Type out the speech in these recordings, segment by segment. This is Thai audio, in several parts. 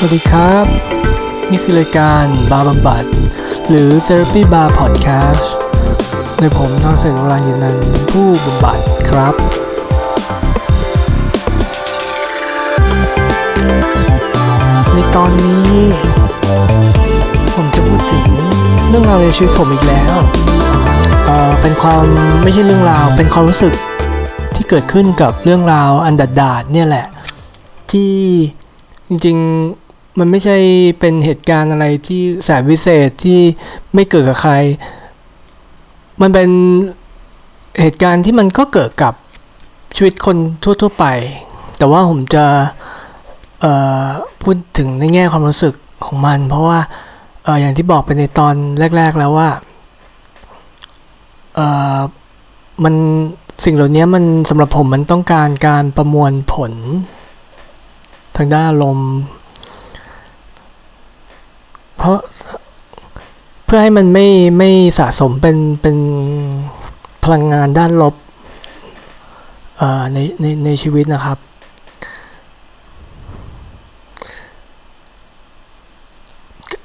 สวัสดีครับ นี่คือรายการบาร์บำบัด หรือ Therapy Bar Podcast โดยผมทองเสงรายยนันผู้บำบัดครับ ในตอนนี้ ผมจะพูดถึงเรื่องราวในชีวิตผมอีกแล้วเออเป็นความไม่ใช่เรื่องราว เป็นความรู้สึกที่เกิดขึ้นกับเรื่องราวอันดาดาดเนี่ยแหละ ที่จริงๆ มันไม่ใช่เป็นเหตุการณ์อะไรที่แสนวิเศษที่ไม่เกิดกับใคร มันเป็นเหตุการณ์ที่มันก็เกิดกับชีวิตคนทั่ว ๆไป แต่ว่าผมจะพูดถึงในแง่ความรู้สึกของมัน เพราะว่าออย่างที่บอกไปในตอนแรก ๆ แล้วว่ามันสิ่งเหล่านี้มันสำหรับผมมันต้องการการประมวลผล ทางด้านอารมณ์ เพราะเพื่อให้มันไม่ไม่สะสมเป็นเป็นพลังงานด้านลบในในในชีวิตนะครับ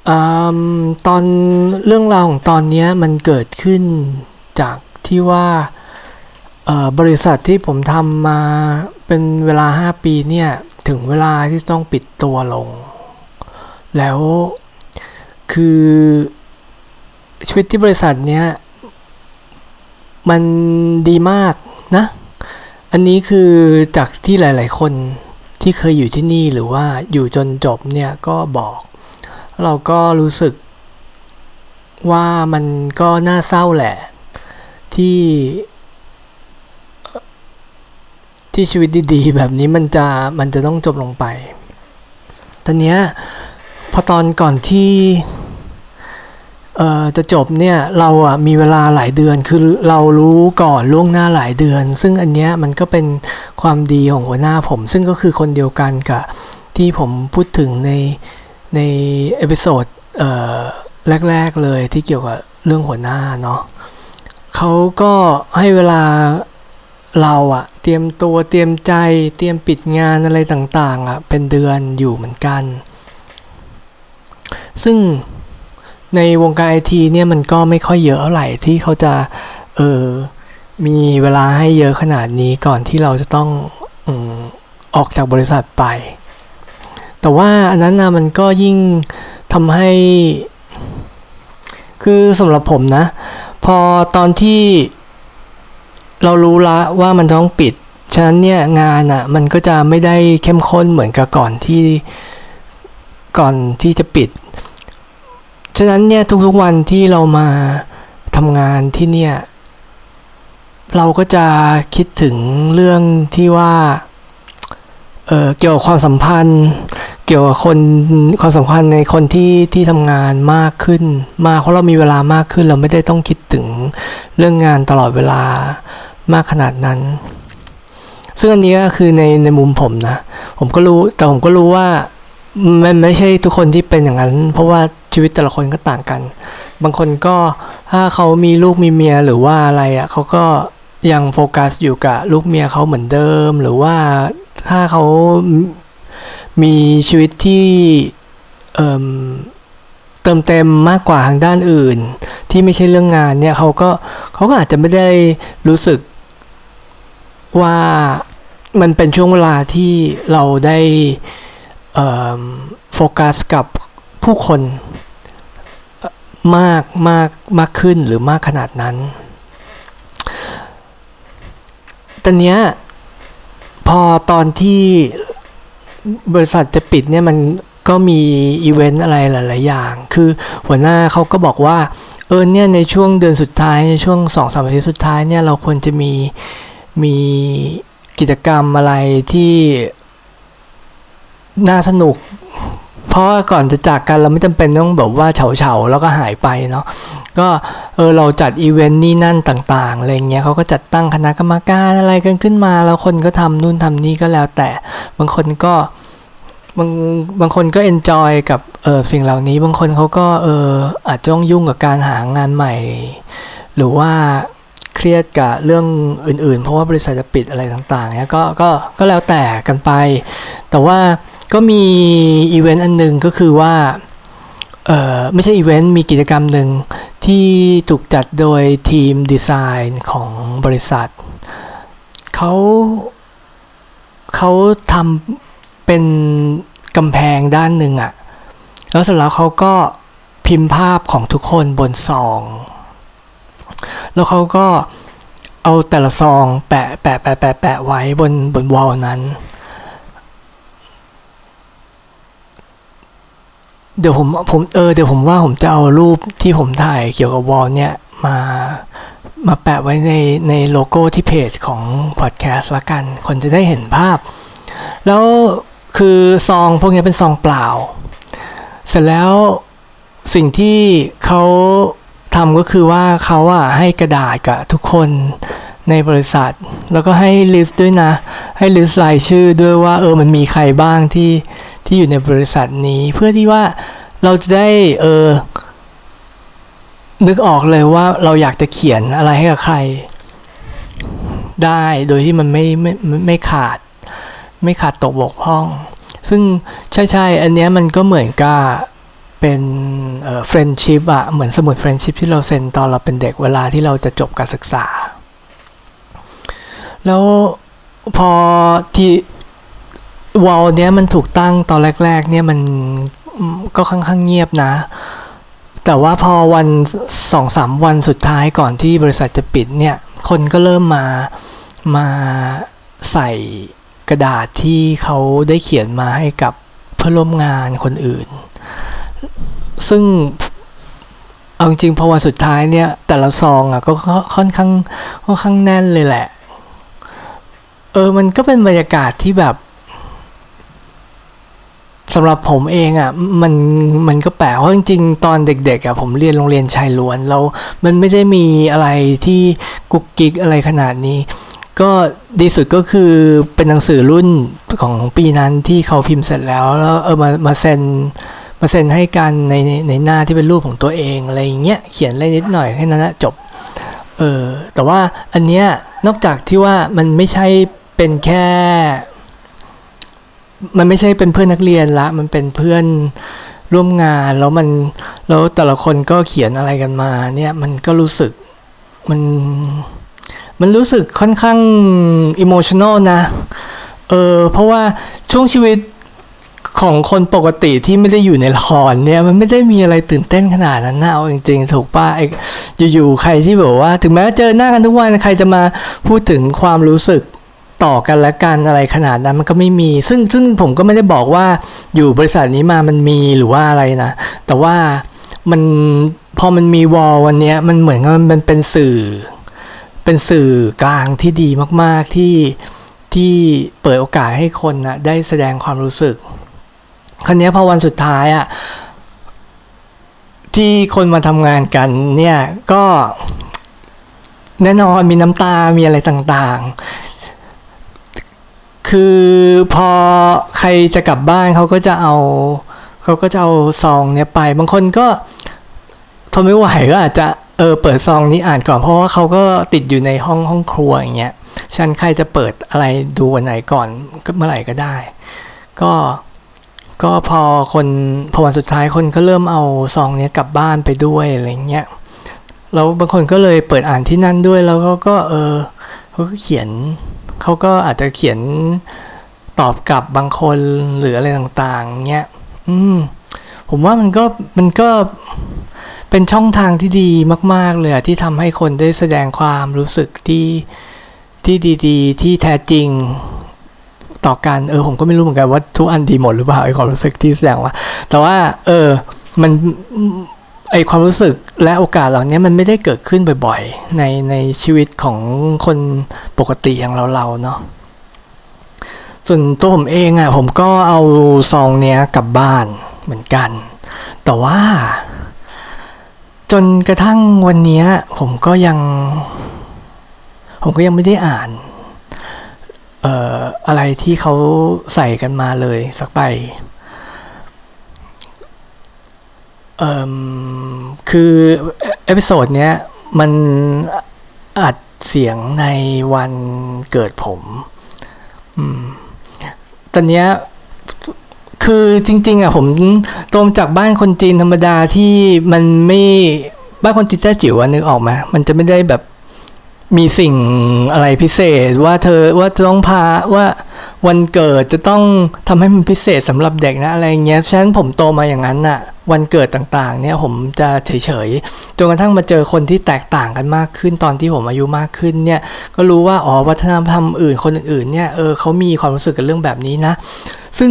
อตอนเรื่องราวของตอนนี้มันเกิดขึ้นจากที่ว่าบริษัทที่ผมทำมาเป็นเวลา 5 ปีเนี่ย ถึงเวลาที่ต้องปิดตัวลง แล้ว คือชีวิตที่บริษัทเนี้ยมันดีมากนะ อันนี้คือจากที่หลาย ๆ คนที่เคยอยู่ที่นี่หรือว่าอยู่จนจบเนี่ยก็บอก เราก็รู้สึกว่ามันก็น่าเศร้าแหละ ที่ที่ชีวิตดี ๆ แบบนี้มันจะมันจะต้องจบลงไป ตอนเนี้ยพอตอนก่อนที่ จะจบเนี่ยเราอะมีเวลาหลายเดือนคือเรารู้ก่อนล่วงหน้าหลายเดือน ซึ่งอันเนี้ยมันก็เป็นความดีของหัวหน้าผม ซึ่งก็คือคนเดียวกันกับที่ผมพูดถึงในใน episode เอ่อแรก ๆ เลยที่เกี่ยวกับเรื่องหัวหน้าเนาะเขาก็ให้เวลาเราอะเตรียมตัวเตรียมใจเตรียมปิดงานอะไรต่างๆอะเป็นเดือนอยู่เหมือนกัน ซึ่ง ในวงการไอทีเนี่ยมันก็ไม่ค่อยเยอะเท่าไหร่ที่เขาจะเออมีเวลาให้เยอะขนาดนี้ก่อนที่เราจะต้องอออกจากบริษัทไป แต่ว่าอันนั้นนะมันก็ยิ่งทำให้ คือสำหรับผมนะ พอตอนที่เรารู้ละว่ามันต้องปิด ฉะนั้นเนี่ยงานอะ่ะมันก็จะไม่ได้เข้มข้นเหมือนกับก่อนที่ก่อนที่จะปิด ฉะนั้นเนี่ยทุกๆวันที่เรามาทำงานที่เนี่ยเราก็จะคิดถึงเรื่องที่ว่าเออเกี่ยวกับความสัมพันธ์ เกี่ยวกับคนความสำคัญในคนที่ที่ทำงานมากขึ้น มาเพราะเรามีเวลามากขึ้น เราไม่ได้ต้องคิดถึงเรื่องงานตลอดเวลามากขนาดนั้น ซึ่งอันนี้ก็คือในในมุมผมนะ ผมก็รู้แต่ผมก็รู้ว่า มันไม่ใช่ทุกคนที่เป็นอย่างนั้น เพราะว่าชีวิตแต่ละคนก็ต่างกัน บางคนก็ถ้าเขามีลูกมีเมียหรือว่าอะไรอะ่ะเขาก็ยังโฟกัสอยู่กับลูกเมียเขาเหมือนเดิม หรือว่าถ้าเขามีชีวิตที่เเติมเต็มมากกว่าทางด้านอื่น ที่ไม่ใช่เรื่องงานเนี่ยเขาก็เขาก็อาจจะไม่ได้รู้สึกว่ามันเป็นช่วงเวลาที่เราได้ โฟกัสกับผู้คนมากมากมากขึ้นหรือมากขนาดนั้นแต่เนี้ยพอตอนที่บริษัทจะปิดเนี่ยมันก็มีอีเวนต์อะไรหลาย ๆ อย่าง คือหัวหน้าเขาก็บอกว่า เออเนี่ยในช่วงเดือนสุดท้าย ในช่วงสองสามอาทิตย์สุดท้ายเนี่ยเราควรจะมีมีกิจกรรมอะไรที่ น่าสนุก เพราะว่าก่อนจะจากกันเราไม่จำเป็นต้องแบบว่าเฉาๆแล้วก็หายไปเนาะก็เออเราจัดอีเวนต์นี่นั่นต่างๆอะไรเงี้ยเขาก็จัดตั้งคณะกรรมการอะไรกันขึ้นมา แล้วคนก็ทำนู่นทำนี่ก็แล้วแต่ บางคนก็บางบางคนก็ enjoy กับเออสิ่งเหล่านี้ บางคนเขาก็เอออาจจะต้องยุ่งกับการหางานใหม่ หรือว่าเครียดกับเรื่องอื่นๆ เพราะว่าบริษัทจะปิดอะไรต่างๆเนี้ยก็ก็ก็แล้วแต่กันไป แต่ว่า ก็มีอีเวนต์อันหนึ่งก็คือว่าเออไม่ใช่อีเวนต์มีกิจกรรมหนึ่งที่ถูกจัดโดยทีมดีไซน์ของบริษัทเขาเขาทำเป็นกำแพงด้านหนึ่งอะแล้วเสร็จแล้วเขาก็พิมพ์ภาพของทุกคนบนซอง แล้วเขาก็เอาแต่ละซองแปะแปะแปะแปะแปะไว้บนบนวอลนั้น เดี๋ยวผมผมเออเดี๋ยวผมว่าผมจะเอารูปที่ผมถ่ายเกี่ยวกับวอลเนี่ยมามาแปะไว้ในในโลโก้ที่เพจของพอดแคสต์ละกัน คนจะได้เห็นภาพ แล้วคือซองพวกนี้เป็นซองเปล่า เสร็จแล้วสิ่งที่เขาทำก็คือว่าเขาอะให้กระดาษกับทุกคนในบริษัท แล้วก็ให้ลิสต์ด้วยนะ ให้ลิสต์รายชื่อด้วยว่าเออมันมีใครบ้างที่ ที่อยู่ในบริษัทนี้ เพื่อที่ว่าเราจะได้เออนึกออกเลยว่าเราอยากจะเขียนอะไรให้กับใคร ได้โดยที่มันไม่ไม่ไม่ขาด ไม่ขาดตกบกพร่อง ซึ่งใช่ใช่อันเนี้ยมันก็เหมือนกับเป็นเอ่อ friendship อะเหมือนสมุด friendship ที่เราเซ็นตอนเราเป็นเด็กเวลาที่เราจะจบการศึกษา แล้วพอที่ wall เนี้ยมันถูกตั้งตอนแรก ๆ เนี่ยมันก็ค่อนข้างเงียบนะ แต่ว่าพอวันสองสามวันสุดท้ายก่อนที่บริษัทจะปิดเนี่ย คนก็เริ่มมามาใส่กระดาษที่เขาได้เขียนมาให้กับเพื่อนร่วมงานคนอื่น ซึ่งเอาจริงพอวันสุดท้ายเนี่ย แต่ละซองอะก็ค่อนข้างค่อนข้างแน่นเลยแหละ เออมันก็เป็นบรรยากาศที่แบบ สำหรับผมเองอะ่ะมันมันก็แปลกเพราะจริงๆ ตอนเด็กๆอะ่ะผมเรียนโรงเรียนชายล้วนแล้วมันไม่ได้มีอะไรที่กุกกิกอะไรขนาดนี้ ก็ดีสุดก็คือเป็นหนังสือรุ่นของปีนั้นที่เขาพิมพ์เสร็จแล้วแล้วเออมามาเซ็นมาเซ็นให้กันในในหน้าที่เป็นรูปของตัวเองอะไรอย่างเงี้ยเขียนอะไรนิดหน่อยแค่นั้นนะจบเออแต่ว่าอันเนี้ยนอกจากที่ว่ามันไม่ใช่เป็นแค่ มันไม่ใช่เป็นเพื่อนนักเรียนละ มันเป็นเพื่อนร่วมงานแล้วมันแล้วแต่ละคนก็เขียนอะไรกันมาเนี่ยมันก็รู้สึกมันมันรู้สึกค่อนข้างอิโมชันอลนะเออเพราะว่าช่วงชีวิตของคนปกติที่ไม่ได้อยู่ในละครเนี่ยมันไม่ได้มีอะไรตื่นเต้นขนาดนั้นนะเอาจริงๆ ถูกป่ะอยู่ๆใครที่แบบว่า ถึงแม้เจอหน้ากันทุกวันใครจะมาพูดถึงความรู้สึก ต่อกันและกันอะไรขนาดนั้นมันก็ไม่มี ซึ่งซึ่งผมก็ไม่ได้บอกว่าอยู่บริษัทนี้มามันมีหรือว่าอะไรนะ แต่ว่ามันพอมันมีวอลวันนี้มันเหมือนกับมันเป็นสื่อ เป็นสื่อกลางที่ดีมาก ๆ ที่ที่เปิดโอกาสให้คนนะได้แสดงความรู้สึก ครั้นี้พอวันสุดท้ายอะที่คนมาทำงานกันเนี่ยก็แน่นอนมีน้ำตา มีอะไรต่าง คือพอใครจะกลับบ้านเขาก็จะเอาเขาก็จะเอาซองเนี้ยไป บางคนก็ทนไม่ไหวก็อาจจะเออเปิดซองนี้อ่านก่อนเพราะว่าเขาก็ติดอยู่ในห้องห้องครัวอย่างเงี้ยฉันใครจะเปิดอะไรดูวันไหนก่อนก็เมื่อไหร่ก็ได้ ก็ก็พอคนพอวันสุดท้ายคนก็เริ่มเอาซองเนี้ยกลับบ้านไปด้วยอะไรเงี้ยแล้วบางคนก็เลยเปิดอ่านที่นั่นด้วยแล้วก็ก็เออเขาก็เขียน เขาก็อาจจะเขียนตอบกลับบางคนหรืออะไรต่างๆ เงี้ย อืม ผมว่ามันก็มันก็เป็นช่องทางที่ดีมาก ๆ เลยที่ทำให้คนได้แสดงความรู้สึกที่ที่ดีๆ ที่แท้จริงต่อกันเออผมก็ไม่รู้เหมือนกันว่าทุกอันดีหมดหรือเปล่าไอความรู้สึกที่แสดงว่า แต่ว่า เออ มัน ไอความรู้สึกและโอกาสเหล่านี้มันไม่ได้เกิดขึ้นบ่อยๆ ในในชีวิตของคนปกติอย่างเราๆเนาะส่วนตัวผมเองอะ่ะผมก็เอาซองเนี้ยกลับบ้านเหมือนกัน แต่ว่า จนกระทั่งวันนี้ผมก็ยัง ผมก็ยังไม่ได้อ่านเอ่ออะไรที่เขาใส่กันมาเลยสักใบเอ่อ คือ episode เนี้ยมันอัดเสียงในวันเกิดผมอืมตอนเนี้ยคือจริง ๆอะผมโตมาจากบ้านคนจีนธรรมดาที่มันไม่บ้านคนจีนแต้จิ๋วอะนึกออกไหมมันจะไม่ได้แบบมีสิ่งอะไรพิเศษว่าเธอว่าจะต้องพาว่า วันเกิดจะต้องทำให้มันพิเศษสำหรับเด็กนะอะไรเงี้ยฉะนั้นผมโตมาอย่างนั้นน่ะวันเกิดต่างๆ เนี่ยผมจะเฉยๆจนกระทั่งมาเจอคนที่แตกต่างกันมากขึ้นตอนที่ผมอายุมากขึ้นเนี่ยก็รู้ว่าอ๋อวัฒนธรรมอื่นคนอื่นๆเนี่ยเออเขามีความรู้สึกกับเรื่องแบบนี้นะ ซึ่ง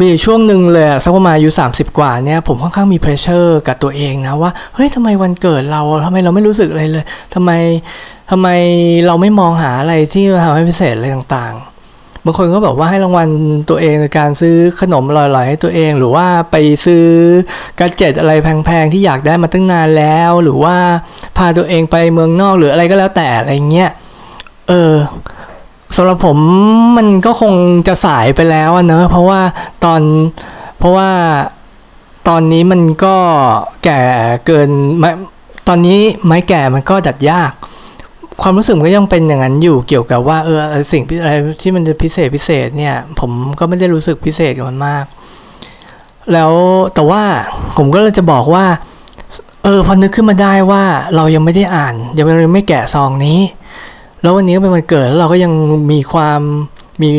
มีช่วงหนึ่งเลยสักประมาณอายุ 30 กว่าเนี่ยผมค่อนข้างมีเพรสเชอร์กับตัวเองนะว่าเฮ้ยทำไมวันเกิดเราทำไมเราไม่รู้สึกอะไรเลยทำไมทำไมเราไม่มองหาอะไรที่ทำให้พิเศษอะไรต่างๆ บางคนก็บอกว่าให้รางวัลตัวเองในการซื้อขนมอร่อยๆให้ตัวเอง หรือว่าไปซื้อกัจเจตอะไรแพงๆที่อยากได้มาตั้งนานแล้ว หรือว่าพาตัวเองไปเมืองนอกหรืออะไรก็แล้วแต่อะไรเงี้ยเออสำหรับผมมันก็คงจะสายไปแล้วเนอะเพราะว่าตอนเพราะว่าตอนนี้มันก็แก่เกินไม่ตอนนี้ไม้แก่มันก็ดัดยาก ความรู้สึกก็ยังเป็นอย่างนั้นอยู่เกี่ยวกับว่าเออสิ่งอะไรที่มันจะพิเศษพิเศษเนี่ย ผมก็ไม่ได้รู้สึกพิเศษกับมันมาก แล้วแต่ว่าผมก็เลยจะบอกว่า เออพอนึกขึ้นมาได้ว่าเรายังไม่ได้อ่าน ยังไม่แกะซองนี้ แล้ววันนี้ก็เป็นวันเกิดแล้วเราก็ยังมีความมี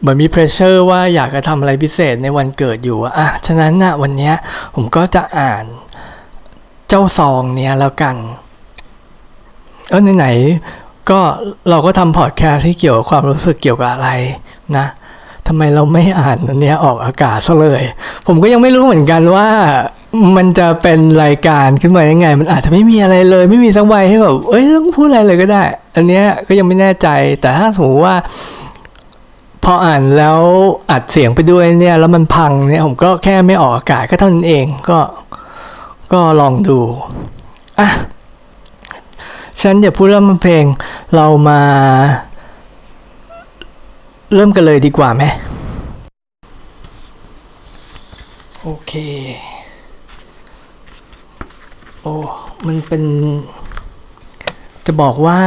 เหมือนมีเพรสเชอร์ว่าอยากจะทำอะไรพิเศษในวันเกิดอยู่อะอะฉะนั้นนะวันนี้ผมก็จะอ่านเจ้าซองเนี้ยแล้วกัน เออไหนๆก็เราก็ทำพอดแคสต์ที่เกี่ยวกับความรู้สึกเกี่ยวกับอะไรนะทำไมเราไม่อ่านอันเนี้ยออกอากาศซะเลย ผมก็ยังไม่รู้เหมือนกันว่ามันจะเป็นรายการขึ้นมายังไง มันอาจจะไม่มีอะไรเลย ไม่มีสักใบให้แบบเอ้ยต้องพูดอะไรเลยก็ได้ อันเนี้ยก็ยังไม่แน่ใจ แต่ถ้าสมมติว่า พออ่านแล้วอัดเสียงไปด้วยเนี่ย แล้วมันพังเนี่ยผมก็แค่ไม่ออกอากาศก็เท่านั้นเองก็ก็ลองดูอะ ฉันอย่าพูดเรื่องเพลง เรามา เริ่มกันเลยดีกว่าไหม โอเค โอ้มันเป็น จะบอกว่า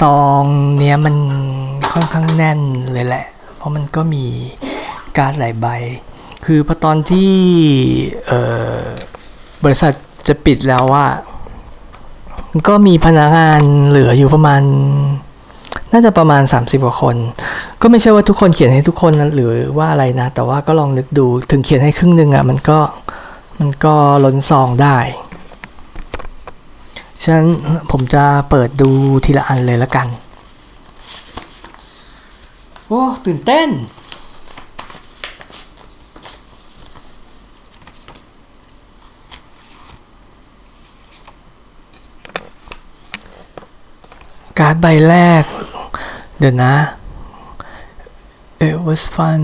ซองเนี้ยมันค่อนข้างแน่นเลยแหละ เพราะมันก็มีการดหลายใบ คือพอตอนที่บริษัทจะปิดแล้วว่า ก็มีพนักงานเหลืออยู่ประมาณ น่าจะประมาณ 30กว่าคน ก็ไม่ใช่ว่าทุกคนเขียนให้ทุกคนนะหรือว่าอะไรนะ แต่ว่าก็ลองนึกดูถึงเขียนให้ครึ่งหนึ่งอะ่ะมันก็มันก็ล้นซองได้ฉะนั้นผมจะเปิดดูทีละอันเลยละกัน โอ้ ตื่นเต้น การ์ดใบแรก เดี๋ยวนะ It was fun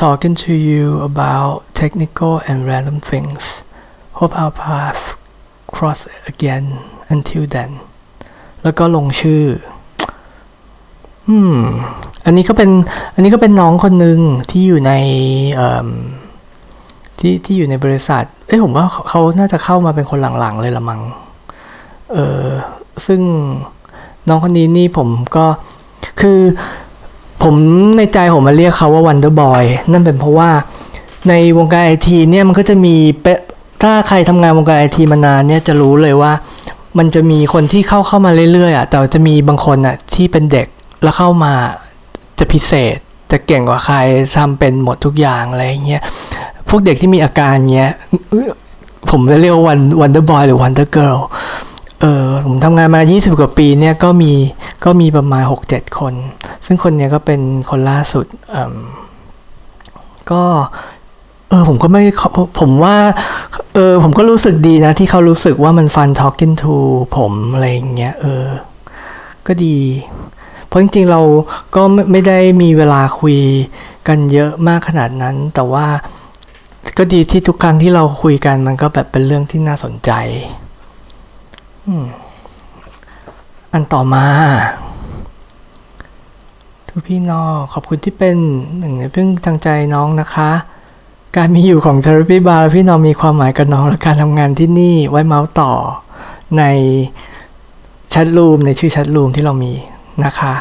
talking to you about technical and random things. Hope our path cross again until then. แล้วก็ลงชื่อ อืม อันนี้ก็เป็น อันนี้ก็เป็นน้องคนหนึ่งที่อยู่ในเอ่อที่ที่อยู่ในบริษัท เอ้ยผมว่าเขาเขาน่าจะเข้ามาเป็นคนหลังๆเลยละมัง้ง เออซึ่งน้องคนนี้นี่ผมก็คือผมในใจผมมาเรียกเขาว่า Wonder Boy นั่นเป็นเพราะว่าในวงการไอทีเนี่ยมันก็จะมีเปถ้าใครทำงานวงการไอทีมานานเนี่ยจะรู้เลยว่า มันจะมีคนที่เข้าเข้ามาเรื่อยๆอะแต่จะมีบางคนอะที่เป็นเด็กแล้วเข้ามาจะพิเศษจะเก่งกว่าใครทำเป็นหมดทุกอย่างอะไรเงี้ยพวกเด็กที่มีอาการเงี้ยผมจะเรียกว่า Wonder Boy หรือ Wonder Girl เอ เอผมทำงานมา 20 กว่าปีเนี่ยก็มีก็มีประมาณ 6-7 คน ซึ่งคนเนี้ยก็เป็นคนล่าสุดก็เออผมก็ไม่ผมว่าเออผมก็รู้สึกดีนะ ที่เขารู้สึกว่ามันฟัน talking to ผมอะไรอย่างเงี้ยเออ ก็ดี เพราะจริงๆเราก็ไม่ได้มีเวลาคุยกันเยอะมากขนาดนั้น แต่ว่าก็ดีที่ทุกครั้งที่เราคุยกันมันก็แบบเป็นเรื่องที่น่าสนใจ อันต่อมาทุกพี่น้องขอบคุณที่เป็นหนึ่งในเพื่อนทางใจน้องนะคะ การมีอยู่ของ Therapy Bar พี่น้องมีความหมายกับน้องและการทำงานที่นี่ไว้เมาส์ต่อในแชทรูมในชื่อแชทรูมที่เรามีนะคะ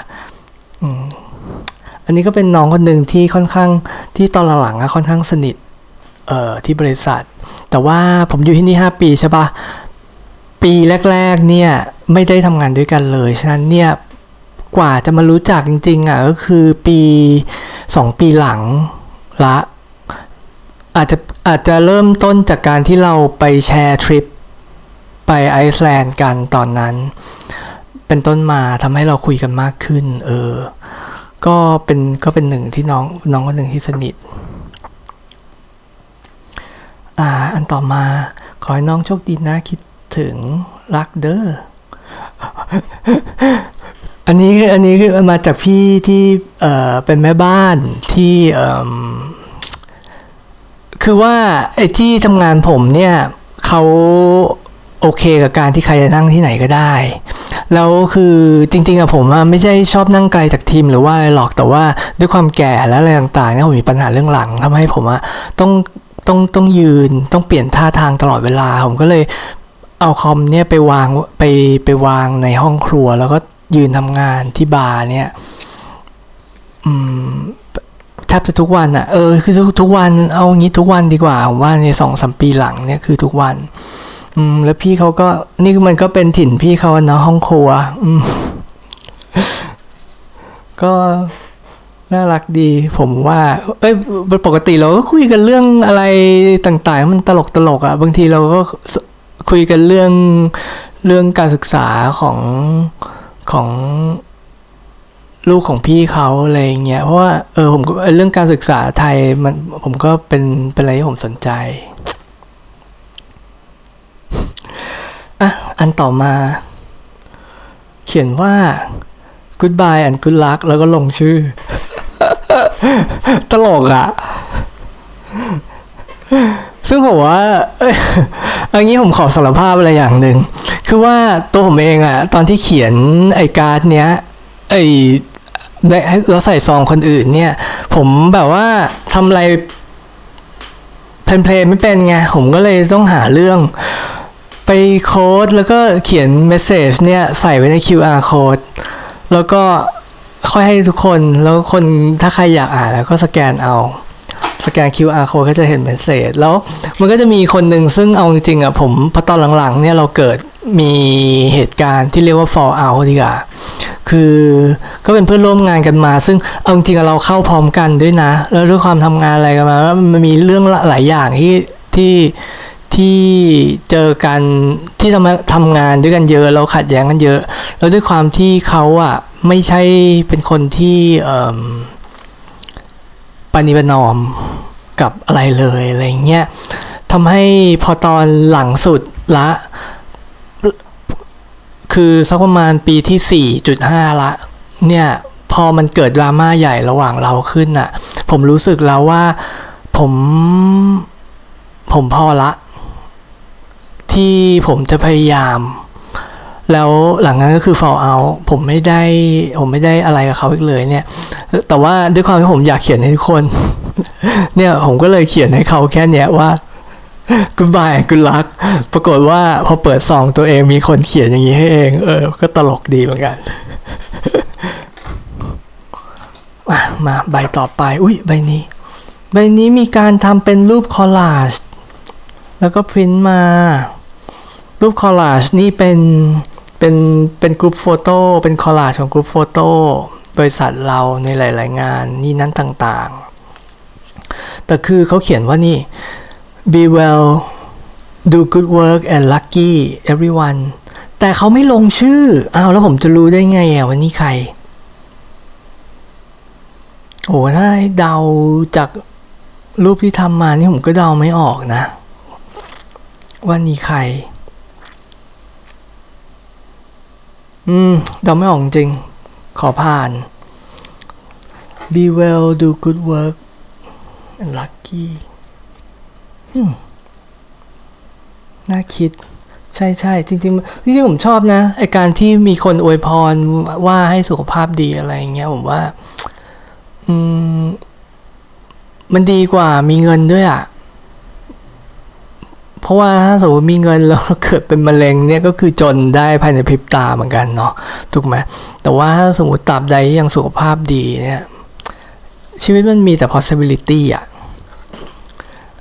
อันนี้ก็เป็นน้องคนหนึ่งที่ค่อนข้างที่ตอนหลังๆอะค่อนข้างสนิทเอ่อที่บริษัท แต่ว่าผมอยู่ที่นี่ 5 ปีใช่ปะ ปีแรกๆเนี่ยไม่ได้ทำงานด้วยกันเลย ฉะนั้นเนี่ยกว่าจะมารู้จักจริงๆอะก็คือปี 2 ปีหลังละ อาจจะอาจจะเริ่มต้นจากการที่เราไปแชร์ทริปไปไอซ์แลนด์กันตอนนั้น เป็นต้นมาทำให้เราคุยกันมากขึ้น เออ ก็เป็นก็เป็นหนึ่งที่น้องน้องคนหนึ่งที่สนิท อ่า อันต่อมาขอให้น้องโชคดีนะคิด ถึงรักเด้อ อันนี้คืออันนี้คือมาจากพี่ที่เอ่อเป็นแม่บ้านที่เอ่อคือว่าไอ้ที่ทำงานผมเนี่ยเขาโอเคกับการที่ใครจะนั่งที่ไหนก็ได้ แล้วคือจริง ๆอะผมอะไม่ใช่ชอบนั่งไกลจากทีมหรือว่าอะไรหรอกแต่ว่าด้วยความแก่และอะไรต่างๆเนี่ยผมมีปัญหาเรื่องหลังทำให้ผมอะต้องต้องต้องยืนต้องเปลี่ยนท่าทางตลอดเวลา ผมก็เลย เอาคอมเนี่ยไปวางไปไปวางในห้องครัว แล้วก็ยืนทำงานที่บาร์เนี่ยอืมแทบจะทุกวันอะเออคือทุกทุกวันเอางี้ทุกวันดีกว่าผมว่าในสองสามปีหลังเนี่ยคือทุกวัน อืม แล้วพี่เขาก็นี่มันก็เป็นถิ่นพี่เขาเนาะห้องครัว อืม ก็น่ารักดี ผมว่า เอ้ยปกติเราก็คุยกันเรื่องอะไรต่างๆ มันตลกตลกอะบางทีเราก็ คุยกันเรื่องเรื่องการศึกษาของของลูกของพี่เขาอะไรเงี้ยเพราะว่าเออผมเรื่องการศึกษาไทยมันผมก็เป็นเป็นอะไรที่ผมสนใจอะอันต่อมา เขียนว่า goodbye and good luck แล้วก็ลงชื่อ ตลกอะ ซึ่งผมว่าอันนี้ผมขอสารภาพอะไรอย่างหนึ่ง คือว่าตัวผมเองอะตอนที่เขียนไอ้การ์ดเนี้ย ไอ้แล้วใส่ซองคนอื่นเนี่ย ผมแบบว่าทำอะไร plain ๆไม่เป็นไง ผมก็เลยต้องหาเรื่อง ไปโค้ดแล้วก็เขียน message เนี่ยใส่ไว้ใน QR code แล้วก็ค่อยให้ทุกคนแล้วคนถ้าใครอยากอ่านแล้วก็สแกนเอา สแกน QR code ก็จะเห็น message แล้วมันก็จะมีคนหนึ่งซึ่งเอาจริงๆอะผมพอตอนหลังๆเนี่ยเราเกิดมีเหตุการณ์ที่เรียกว่า fall out ดีกว่าคือก็เป็นเพื่อนร่วมงานกันมา ซึ่งเอาจริงๆเราเข้าพร้อมกันด้วยนะ แล้วด้วยความทำงานอะไรกันมามันมีเรื่องหลายอย่างที่ที่ที่เจอกันที่ทำทำงานด้วยกันเยอะเราขัดแย้งกันเยอะ แล้วด้วยความที่เขาอะไม่ใช่เป็นคนที่เอ่อ ปณิประนอมกับอะไรเลยอะไรเงี้ยทำให้พอตอนหลังสุดละ คือสักประมาณปีที่ 4.5 ละ เนี่ย พอมันเกิดดราม่าใหญ่ระหว่างเราขึ้นน่ะ ผมรู้สึกแล้วว่าผมผมพอละ ที่ผมจะพยายาม แล้วหลังนั้นก็คือ fall out ผมไม่ได้ผมไม่ได้อะไรกับเขาอีกเลยเนี่ย แต่ว่าด้วยความที่ผมอยากเขียนให้ทุกคน เนี่ยผมก็เลยเขียนให้เขาแค่เนี้ยว่า goodbye good luck ปรากฏว่าพอเปิดซองตัวเองมีคนเขียนอย่างนี้ให้เอง เออ ก็ตลกดีเหมือนกัน มาใบต่อไป อุ้ยใบนี้ ใบนี้มีการทำเป็นรูป collage แล้วก็พริ้นมา รูป collage นี่เป็น เป็นเป็น group photo เป็น collage ของ group photoบริษัทเราในหลาย ๆ งานนี่นั้นต่างๆ แต่คือเขาเขียนว่านี่ be well do good work and lucky everyone แต่เขาไม่ลงชื่ออ้าวแล้วผมจะรู้ได้ไงอะวันนี้ใคร โอ้ถ้าเดาจากรูปที่ทำมานี่ผมก็เดาไม่ออกนะ ว่านี่ใคร อืมเดาไม่ออกจริง ขอผ่าน be well do good work and lucky น่าคิด ใช่ใช่จริงจริงๆจริงๆผมชอบนะไอการที่มีคนอวยพรว่าให้สุขภาพดีอะไรอย่างเงี้ยผมว่า อืม มันดีกว่ามีเงินด้วยอะ่ะ เพราะว่าถ้าสมมติมีเงินแล้วเกิดเป็นมะเร็งเนี่ยก็คือจนได้ภายในพริบตาเหมือนกันเนาะถูกไหมแต่ว่าถ้าสมมติตราบใดยังสุขภาพดีเนี่ยชีวิตมันมีแต่ possibility อะ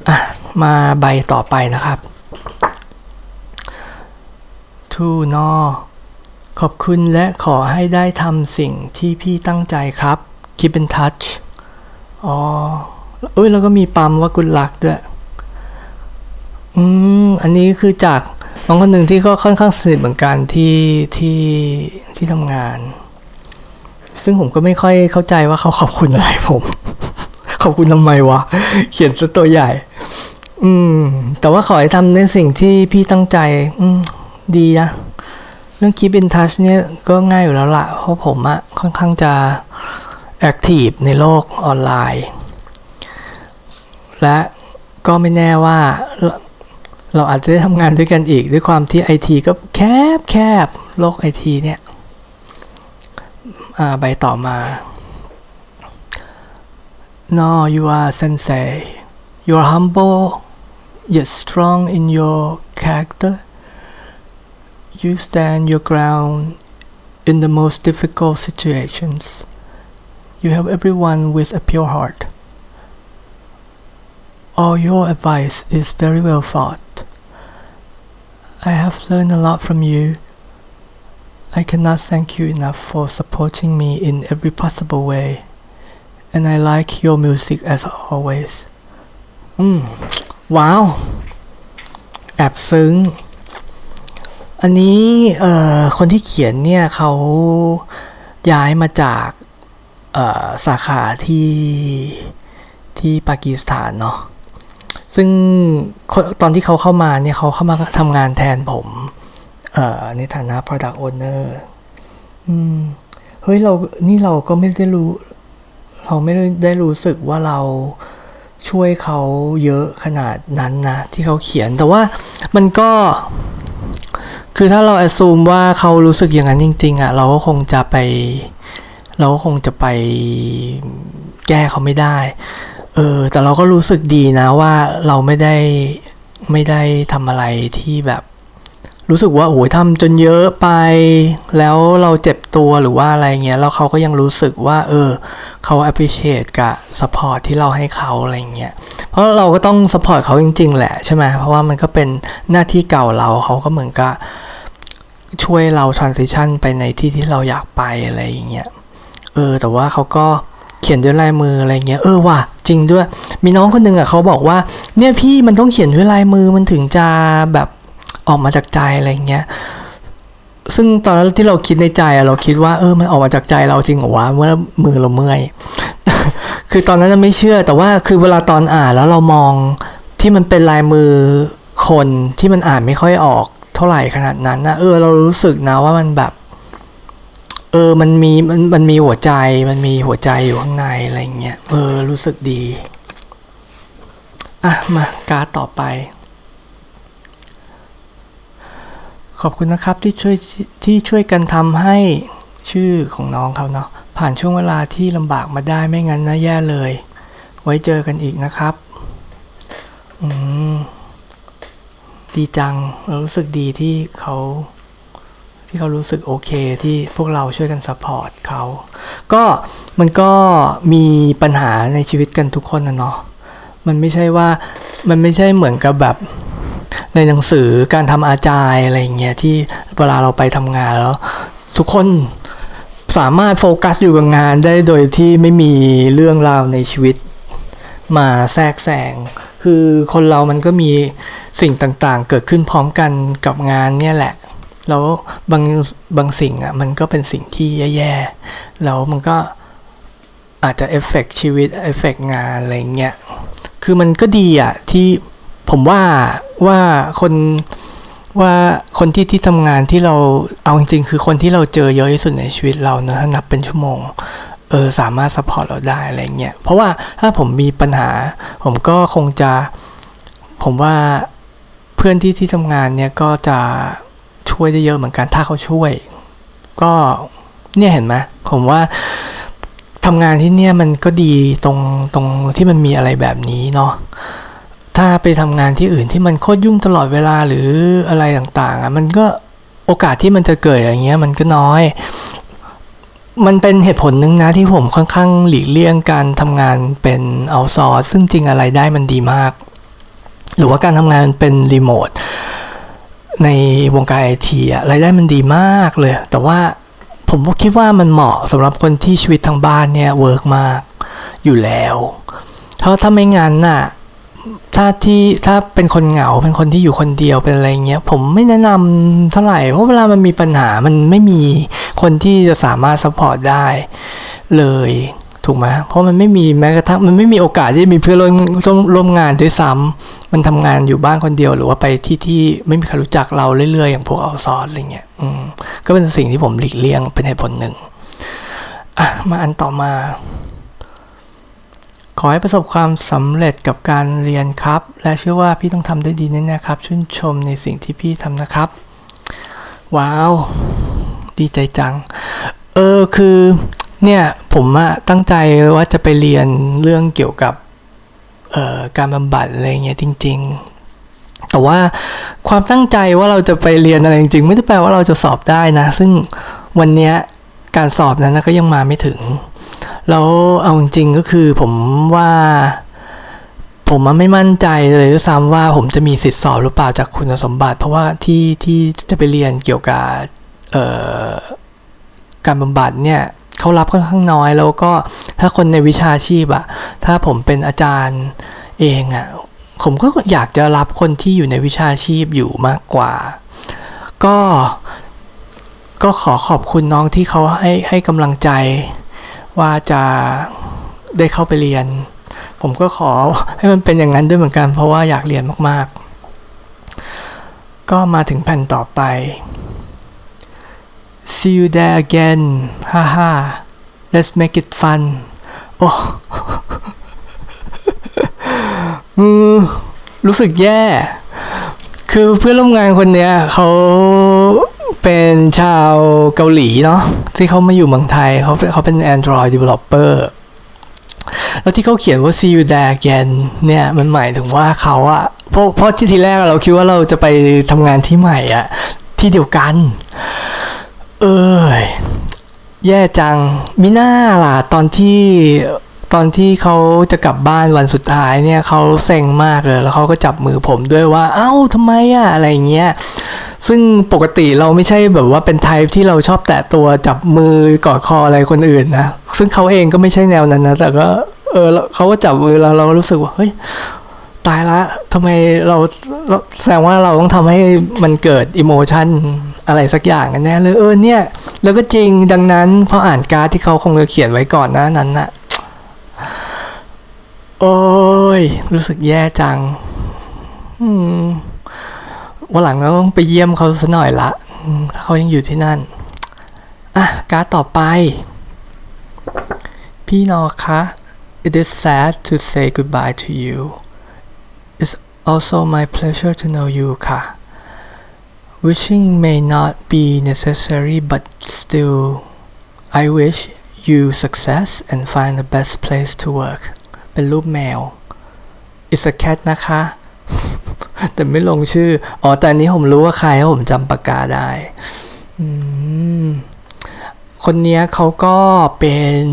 อะ มาใบต่อไปนะครับทูนอขอบคุณและขอให้ได้ทำสิ่งที่พี่ตั้งใจครับ keep in touch อ๋อ เอ้ย แล้วก็มีปั๊มว่า good luck ด้วย อืมอันนี้คือจากน้องคนหนึ่งที่ก็ค่อนข้างสนิทเหมือนกันที่ที่ที่ทำงาน ซึ่งผมก็ไม่ค่อยเข้าใจว่าเขาขอบคุณอะไรผม ขอบคุณทำไมวะ เขียนซะตัวใหญ่ อืม แต่ว่าขอให้ทำในสิ่งที่พี่ตั้งใจ อืม ดีนะเรื่อง keep in touch เนี่ยก็ง่ายอยู่แล้วละเพราะผมอะค่อนข้างจะแอคทีฟในโลกออนไลน์ และก็ไม่แน่ว่า เราอาจจะได้ทำงานด้วยกันอีก ด้วยความที่ไอทีก็แคบแคบโลกไอทีเนี่ยใบต่อมา No you are sensei you are humble yet strong in your character you stand your ground in the most difficult situations you help everyone with a pure heart all your advice is very well thought I have learned a lot from you. I cannot thank you enough for supporting me in every possible way. And I like your music as always. อืม ว้าว แอบซึ้ง อันนี้ เอ่อ คนที่เขียนเนี่ยเขาย้ายมาจาก เอ่อ สาขาที่ ที่ปากีสถานเนาะ ซึ่งตอนที่เขาเข้ามาเนี่ยเขาเข้ามาทำงานแทนผมในฐานะ product owner อืมเฮ้ยเรานี่เราก็ไม่ได้รู้ เราไม่ได้รู้สึกว่าเราช่วยเขาเยอะขนาดนั้นนะ ที่เขาเขียนแต่ว่ามันก็ คือถ้าเรา assume ว่าเขารู้สึกอย่างนั้นจริง ๆอะ่ะเราก็คงจะไป เราก็คงจะไปแก้เขาไม่ได้ เออ แต่เราก็รู้สึกดีนะว่าเราไม่ได้ไม่ได้ทำอะไรที่แบบ รู้สึกว่าโอ้ยทำจนเยอะไป แล้วเราเจ็บตัวหรือว่าอะไรเงี้ยแล้วเขาก็ยังรู้สึกว่า เออเขา appreciate กับ support ที่เราให้เขาอะไรเงี้ยเพราะเราก็ต้อง support เขาจริง ๆ แหละใช่ไหมเพราะว่ามันก็เป็นหน้าที่เก่าเราเขาก็เหมือนกับช่วยเรา transition ไปในที่ที่เราอยากไปอะไรอย่างเงี้ยเออแต่ว่าเขาก็ เขียนด้วยลายมืออะไรเงี้ยเออว่ะจริงด้วย มีน้องคนหนึ่งอะเขาบอกว่า เนี่ยพี่มันต้องเขียนด้วยลายมือมันถึงจะแบบออกมาจากใจอะไรเงี้ยซึ่งตอนนั้นที่เราคิดในใจอะเราคิดว่าเออมันออกมาจากใจเราจริงเหรอวะเมื่อมือเราเมื่อยคือตอนนั้นไม่เชื่อแต่ว่าคือเวลาตอนอ่านแล้วเรามองที่มันเป็นลายมือคนที่มันอ่านไม่ค่อยออก เท่าไหร่ขนาดนั้นนะเออเรารู้สึกนะว่ามันแบบ เออ มันมี มัน มันมีหัวใจ มันมีหัวใจอยู่ข้างในอะไรเงี้ย เออ รู้สึกดี อะ มา การต่อไป ขอบคุณนะครับที่ช่วย ที่ช่วยกันทำให้ชื่อของน้องเขาเนาะ ผ่านช่วงเวลาที่ลำบากมาได้ไม่งั้นนะแย่เลย ไว้เจอกันอีกนะครับ อืม ดีจัง รู้สึกดีที่เขา ที่เขารู้สึกโอเคที่พวกเราช่วยกัน support เขาก็มันก็มีปัญหาในชีวิตกันทุกคนนะเนาะมันไม่ใช่ว่ามันไม่ใช่เหมือนกับแบบในหนังสือการทำอาจายอะไรเงี้ยที่เวลาเราไปทำงานแล้ว ทุกคนสามารถโฟกัสอยู่กับงานได้โดยที่ไม่มีเรื่องราวในชีวิตมาแทรกแซงคือคนเรามันก็มีสิ่งต่างๆ เกิดขึ้นพร้อมกันกับงานเนี่ยแหละ แล้วบางบางสิ่งอะมันก็เป็นสิ่งที่แย่ๆแล้วมันก็อาจจะ affect ชีวิต affect งานอะไรเงี้ยคือมันก็ดีอะที่ผมว่าว่าคนว่าคนที่ที่ทำงานที่เราเอาจริงๆคือคนที่เราเจอเยอะที่สุดในชีวิตเราเนอะถ้านับเป็นชั่วโมงเออสามารถ support เราได้อะไรเงี้ยเพราะว่าถ้าผมมีปัญหา ผมก็คงจะผมว่าเพื่อนที่ที่ทำงานเนี่ยก็จะ ช่วยได้เยอะเหมือนกันถ้าเขาช่วย ก็เนี่ยเห็นไหมผมว่าทำงานที่เนี่ยมันก็ดีตรงตรงที่มันมีอะไรแบบนี้เนาะถ้าไปทำงานที่อื่นที่มันโคตรยุ่งตลอดเวลาหรืออะไรต่างๆอะมันก็โอกาสที่มันจะเกิดอย่างเงี้ยมันก็น้อย มันเป็นเหตุผลหนึ่งนะที่ผมค่อนข้างหลีกเลี่ยงการทำงานเป็นเอาซอร์ซึ่งจริงอะไรได้มันดีมาก หรือว่าการทำงานเป็นรีโมท ในวงการไอทีอะรายได้มันดีมากเลย แต่ว่าผมก็คิดว่ามันเหมาะสำหรับคนที่ชีวิตทางบ้านเนี่ย work มากอยู่แล้วเพราะถ้าไม่งั้นน่ะถ้าที่ถ้าเป็นคนเหงาเป็นคนที่อยู่คนเดียวเป็นอะไรเงี้ยผมไม่แนะนำเท่าไหร่เพราะเวลามันมีปัญหามันไม่มีคนที่จะสามารถ support ได้เลย ถูกไหมเพราะมันไม่มีแม้กระทั่งมันไม่มีโอกาสที่จะมีเพื่อนร่วมร่วมงานด้วยซ้ำมันทำงานอยู่บ้านคนเดียวหรือว่าไปที่ที่ไม่มีใครรู้จักเราเรื่อยๆ อย่างพวกเอาซอสอะไรเงี้ยอืมก็เป็นสิ่งที่ผมหลีกเลี่ยงเป็นเหตุผลหนึ่งอะมาอันต่อมา ขอให้ประสบความสำเร็จกับการเรียนครับ และเชื่อว่าพี่ต้องทำได้ดีแน่ๆครับ ชื่นชมในสิ่งที่พี่ทำนะครับ ว้าว ดีใจจัง เออคือ เนี่ยผมอะตั้งใจว่าจะไปเรียนเรื่องเกี่ยวกับการบำบัดอะไรเงี้ยจริง ๆ แต่ว่าความตั้งใจว่าเราจะไปเรียนอะไรจริง ๆ ไม่ได้แปลว่าเราจะสอบได้นะ ซึ่งวันเนี้ยการสอบนั้นก็ยังมาไม่ถึง แล้วเอาจริงๆก็คือผมว่า ผมไม่มั่นใจเลยด้วยซ้ำว่าผมจะมีสิทธิสอบหรือเปล่าจากคุณสมบัติ เพราะว่าที่ที่จะไปเรียนเกี่ยวกับการบำบัดเนี่ย เขารับค่อนข้างน้อย แล้วก็ถ้าคนในวิชาชีพอะถ้าผมเป็นอาจารย์เองอะผมก็อยากจะรับคนที่อยู่ในวิชาชีพอยู่มากกว่า ก็ก็ขอขอบคุณน้องที่เขาให้ให้กำลังใจ ว่าจะได้เข้าไปเรียน ผมก็ขอให้มันเป็นอย่างนั้นด้วยเหมือนกัน เพราะว่าอยากเรียนมากๆ ก็มาถึงแผ่นต่อไป see you there again ฮ่าฮ่า let's make it fun โอ้อืมรู้สึกแย่ คือเพื่อนร่วมงานคนเนี้ยเขาเป็นชาวเกาหลีเนาะที่เขามาอยู่เมืองไทยเขาเขาเป็น Android developer แล้วที่เขาเขียนว่า see you there again เนี่ย มันหมายถึงว่าเขาอะเพราะเพราะที่ทีแรกเราคิดว่าเราจะไปทำงานที่ใหม่อะที่เดียวกัน เอยแย่จังมิน่าล่ะตอนที่ตอนที่เขาจะกลับบ้านวันสุดท้ายเนี่ยเขาเซ็งมากเลย แล้วเขาก็จับมือผมด้วยว่า เอ้าทำไมอะอะไรเงี้ยซึ่งปกติเราไม่ใช่แบบว่าเป็นไทป์ที่เราชอบแตะตัวจับมือกอดคออะไรคนอื่นนะซึ่งเขาเองก็ไม่ใช่แนวนั้นนะแต่ก็เออเขาก็จับมือเราเราก็รู้สึกว่าเฮ้ยตายละทำไมเราแสดงว่าเราต้องทำให้มันเกิดอิโมชัน อะไรสักอย่างกันแน่เลยเออเนี่ย แล้วก็จริงดังนั้นพออ่านการ์ดที่เขาคงจะเขียนไว้ก่อนนะนั้นนะโอ้ย รู้สึกแย่จังวันหลังเราต้องไปเยี่ยมเขาสักหน่อยละเขายังอยู่ที่นั่น อะ การ์ดต่อไป พี่นอคะ It is sad to say goodbye to you. It's also my pleasure to know you ค่ะ Wishing may not be necessary but still I wish you success and find the best place to work เป็นรูปแมว It's a cat นะคะ แต่ไม่ลงชื่อ อ๋อ แต่อันนี้ผมรู้ว่าใครผมจำปากกาได้ คนนี้เขาก็เป็น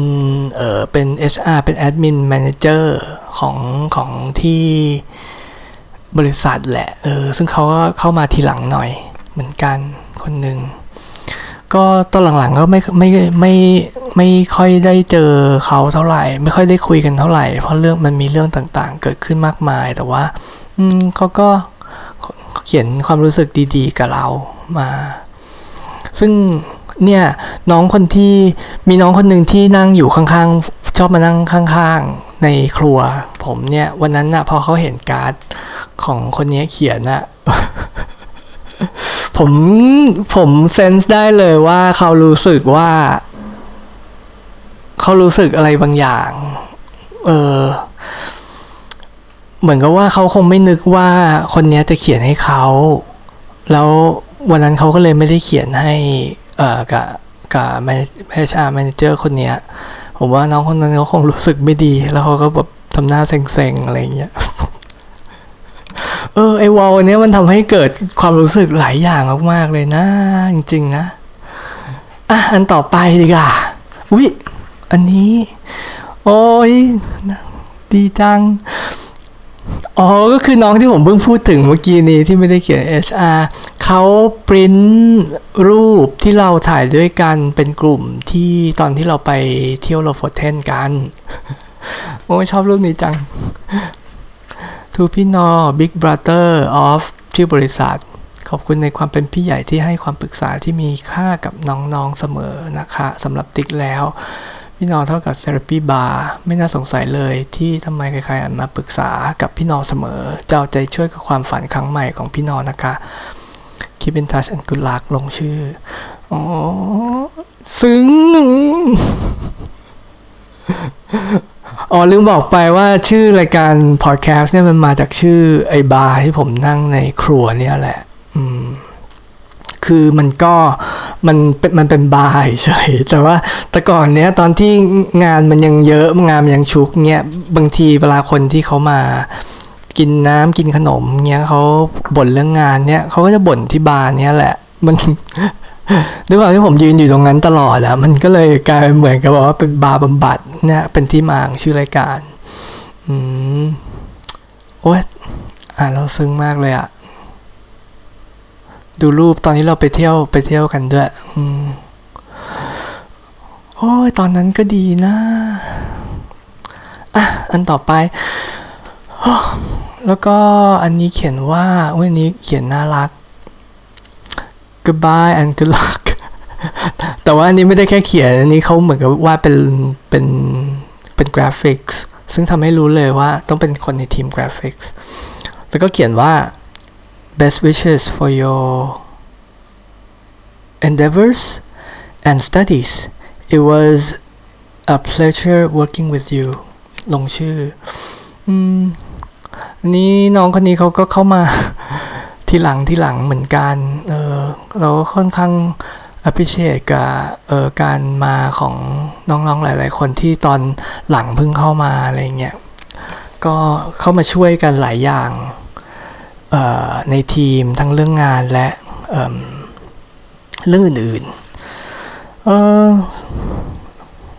เออเป็น HR เป็น Admin Manager ของของที่บริษัทแหละ เออ ซึ่งเขาก็เข้ามาทีหลังหน่อย เหมือนกันคนหนึ่งก็ตอนหลังๆก็ไม่ไม่ไม่ไม่ค่อยได้เจอเขาเท่าไหร่ ไม่ค่อยได้คุยกันเท่าไหร่ เพราะเรื่องมันมีเรื่องต่างๆ เกิดขึ้นมากมาย แต่ว่า อืมเขาก็เขียนความรู้สึกดีๆ กับเรามา ซึ่งเนี่ยน้องคนที่มีน้องคนหนึ่งที่นั่งอยู่ข้างๆชอบมานั่งข้างๆในครัว ผมเนี่ยวันนั้นนะพอเขาเห็นการ์ดของคนนี้เขียนนะ ผมผมเซนส์ได้เลยว่าเขารู้สึกว่า เขารู้สึกอะไรบางอย่าง เออ เหมือนกับว่าเขาคงไม่นึกว่าคนนี้จะเขียนให้เขา แล้ววันนั้นเขาก็เลยไม่ได้เขียนให้เอ่อกับกับ manager manager คนเนี้ย ผมว่าน้องคนนั้นเขาคงรู้สึกไม่ดี แล้วเขาก็แบบทำหน้าเซ็งๆ อะไรเงี้ย เออไอ้ wall เนี้ยมันทำให้เกิดความรู้สึกหลายอย่างมากๆเลยนะ จริง ๆ นะ อะ อันต่อไปดีกว่าอุ๊ยอันนี้ โอ้ยดีจัง อ๋อ ก็คือน้องที่ผมเพิ่งพูดถึงเมื่อกี้นี้ที่ไม่ได้เขียน HR เขาปริ้นรูปที่เราถ่ายด้วยกันเป็นกลุ่มที่ตอนที่เราไปเที่ยวโลโฟเทนกัน โอ้ชอบรูปนี้จัง ทูพี่นอ Big Brother of ชื่อบริษัท ขอบคุณในความเป็นพี่ใหญ่ที่ให้ความปรึกษาที่มีค่ากับน้องๆเสมอนะคะสำหรับติ๊กแล้วพี่นอเท่ากับเซอราปีบาร์ไม่น่าสงสัยเลยที่ทำไมใครๆมาปรึกษากับพี่นอเสมอ เจ้าใจช่วยกับความฝันครั้งใหม่ของพี่นอนะคะคิบินทัชอันกุลักลงชื่อ อ๋อ ซึ้ง อ๋อลืมบอกไปว่าชื่อรายการพอดแคสต์เนี่ยมันมาจากชื่อไอ้บาร์ที่ผมนั่งในครัวเนี่ยแหละ อืม คือมันก็มันเป็นมันเป็นบาร์เฉยแต่ว่าแต่ก่อนเนี้ยตอนที่งานมันยังเยอะงานมันยังชุกเนี้ยบางทีเวลาคนที่เขามากินน้ำกินขนมเนี้ยเขาบ่นเรื่องงานเนี้ยเขาก็จะบ่นที่บาร์เนี้ยแหละ มัน ด้วยความที่ผมยืนอยู่ตรงนั้นตลอดอะมันก็เลยกลายเป็นเหมือนกับว่าเป็นบาร์บำบัดเนี่ยเป็นที่มาของชื่อรายการ อืมโอ้ยอ่านเราซึ้งมากเลยอะดูรูปตอนที่เราไปเที่ยวไปเที่ยวกันด้วย อืมโอ้ยตอนนั้นก็ดีนะอะอันต่อไปแล้วก็อันนี้เขียนว่าวันนี้เขียนน่ารัก goodbye and good luck แต่ว่าอันนี้ไม่ได้แค่เขียน อันนี้เขาเหมือนกับว่าเป็นเป็นเป็นกราฟิกส์ซึ่งทำให้รู้เลยว่าต้องเป็นคนในทีมกราฟิกส์แล้วก็เขียนว่า best wishes for your endeavors and studies it was a pleasure working with you ลงชื่อ อืมอันนี้น้องคนนี้เขาก็เข้ามา ทีหลังทีหลังเหมือนกันเออเราก็ค่อนข้าง appreciate กับเออการมาของน้องๆหลาย ๆ คนที่ตอนหลังเพิ่งเข้ามาอะไรเงี้ยก็เข้ามาช่วยกันหลายอย่างในทีมทั้งเรื่องงานและเเรื่องอื่นๆเ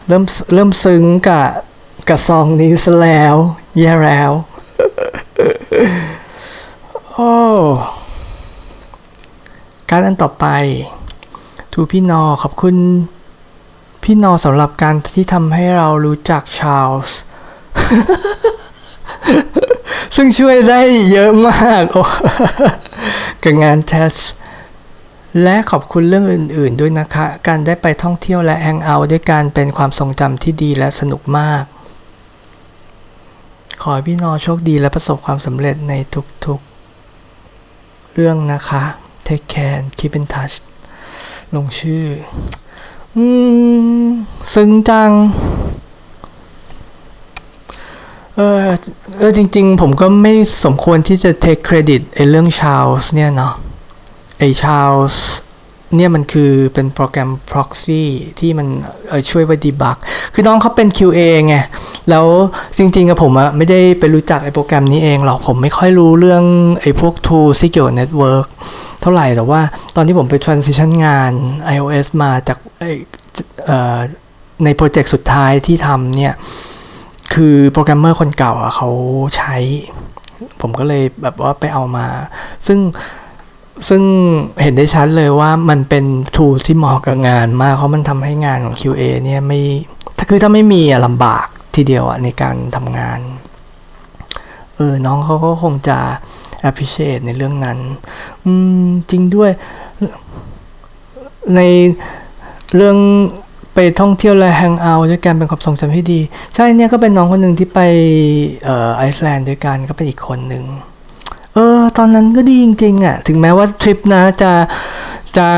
เริ่มเริ่มซึ้งกับกับซองนี้ซะแล้ว แย่แล้ว โอ้ การอันต่อไปทูพี่นอขอบคุณ พี่นอสำหรับการที่ทำให้เรารู้จักชาลส์ซึ่งช่วยได้เยอะมากกับงานเทสและขอบคุณเรื่องอื่น ๆ ด้วยนะคะ การได้ไปท่องเที่ยวและแฮงเอาท์ด้วยการเป็นความทรงจำที่ดีและสนุกมาก ขอให้พี่นอโชคดีและประสบความสำเร็จในทุก ๆ เรื่องนะคะ Take care keep in touch ลงชื่อ อืม ซึ้งจัง เออเออจริง ๆ ผมก็ไม่สมควรที่จะ take credit ไอ้เรื่องชา l ส์เนี่ยเนาะไอ้ชา l ส์ เนี่ยมันคือเป็นโปรแกรม proxy ที่มันช่วยไว้ debug คือน้องเขาเป็น QA ไง แล้วจริงๆกับผมอะไม่ได้ไปรู้จักไอ้โปรแกรมนี้เองหรอก ผมไม่ค่อยรู้เรื่องไอ้พวก tool ที่เกี่ยวกับ network เท่าไหร่แต่ว่าตอนที่ผมไป transition งาน iOS มาจากไอ้ในโปรเจกต์สุดท้ายที่ทำเนี่ย คือโปรแกรมเมอร์คนเก่าอะเขาใช้ ผมก็เลยแบบว่าไปเอามา ซึ่ง ซึ่งเห็นได้ชัดเลยว่ามันเป็น tool ที่เหมาะกับงานมาก เพราะมันทำให้งานของ QA เนี่ยไม่ถ้าคือถ้าไม่มีอะลำบากทีเดียวอะในการทำงาน เออ น้องเขาก็คงจะ appreciate ในเรื่องนั้น อืม จริงด้วย ในเรื่องไปท่องเที่ยวและแฮงเอาท์ด้วยกันเป็นความทรงจำที่ดี ใช่เนี่ยก็เป็นน้องคนหนึ่งที่ไปเอ่อไอซ์แลนด์ด้วยกันก็เป็นอีกคนหนึ่ง ออ ตอนนั้นก็ดีจริงๆอะ่ะ ถึงแม้ว่าทริปนะจะจะ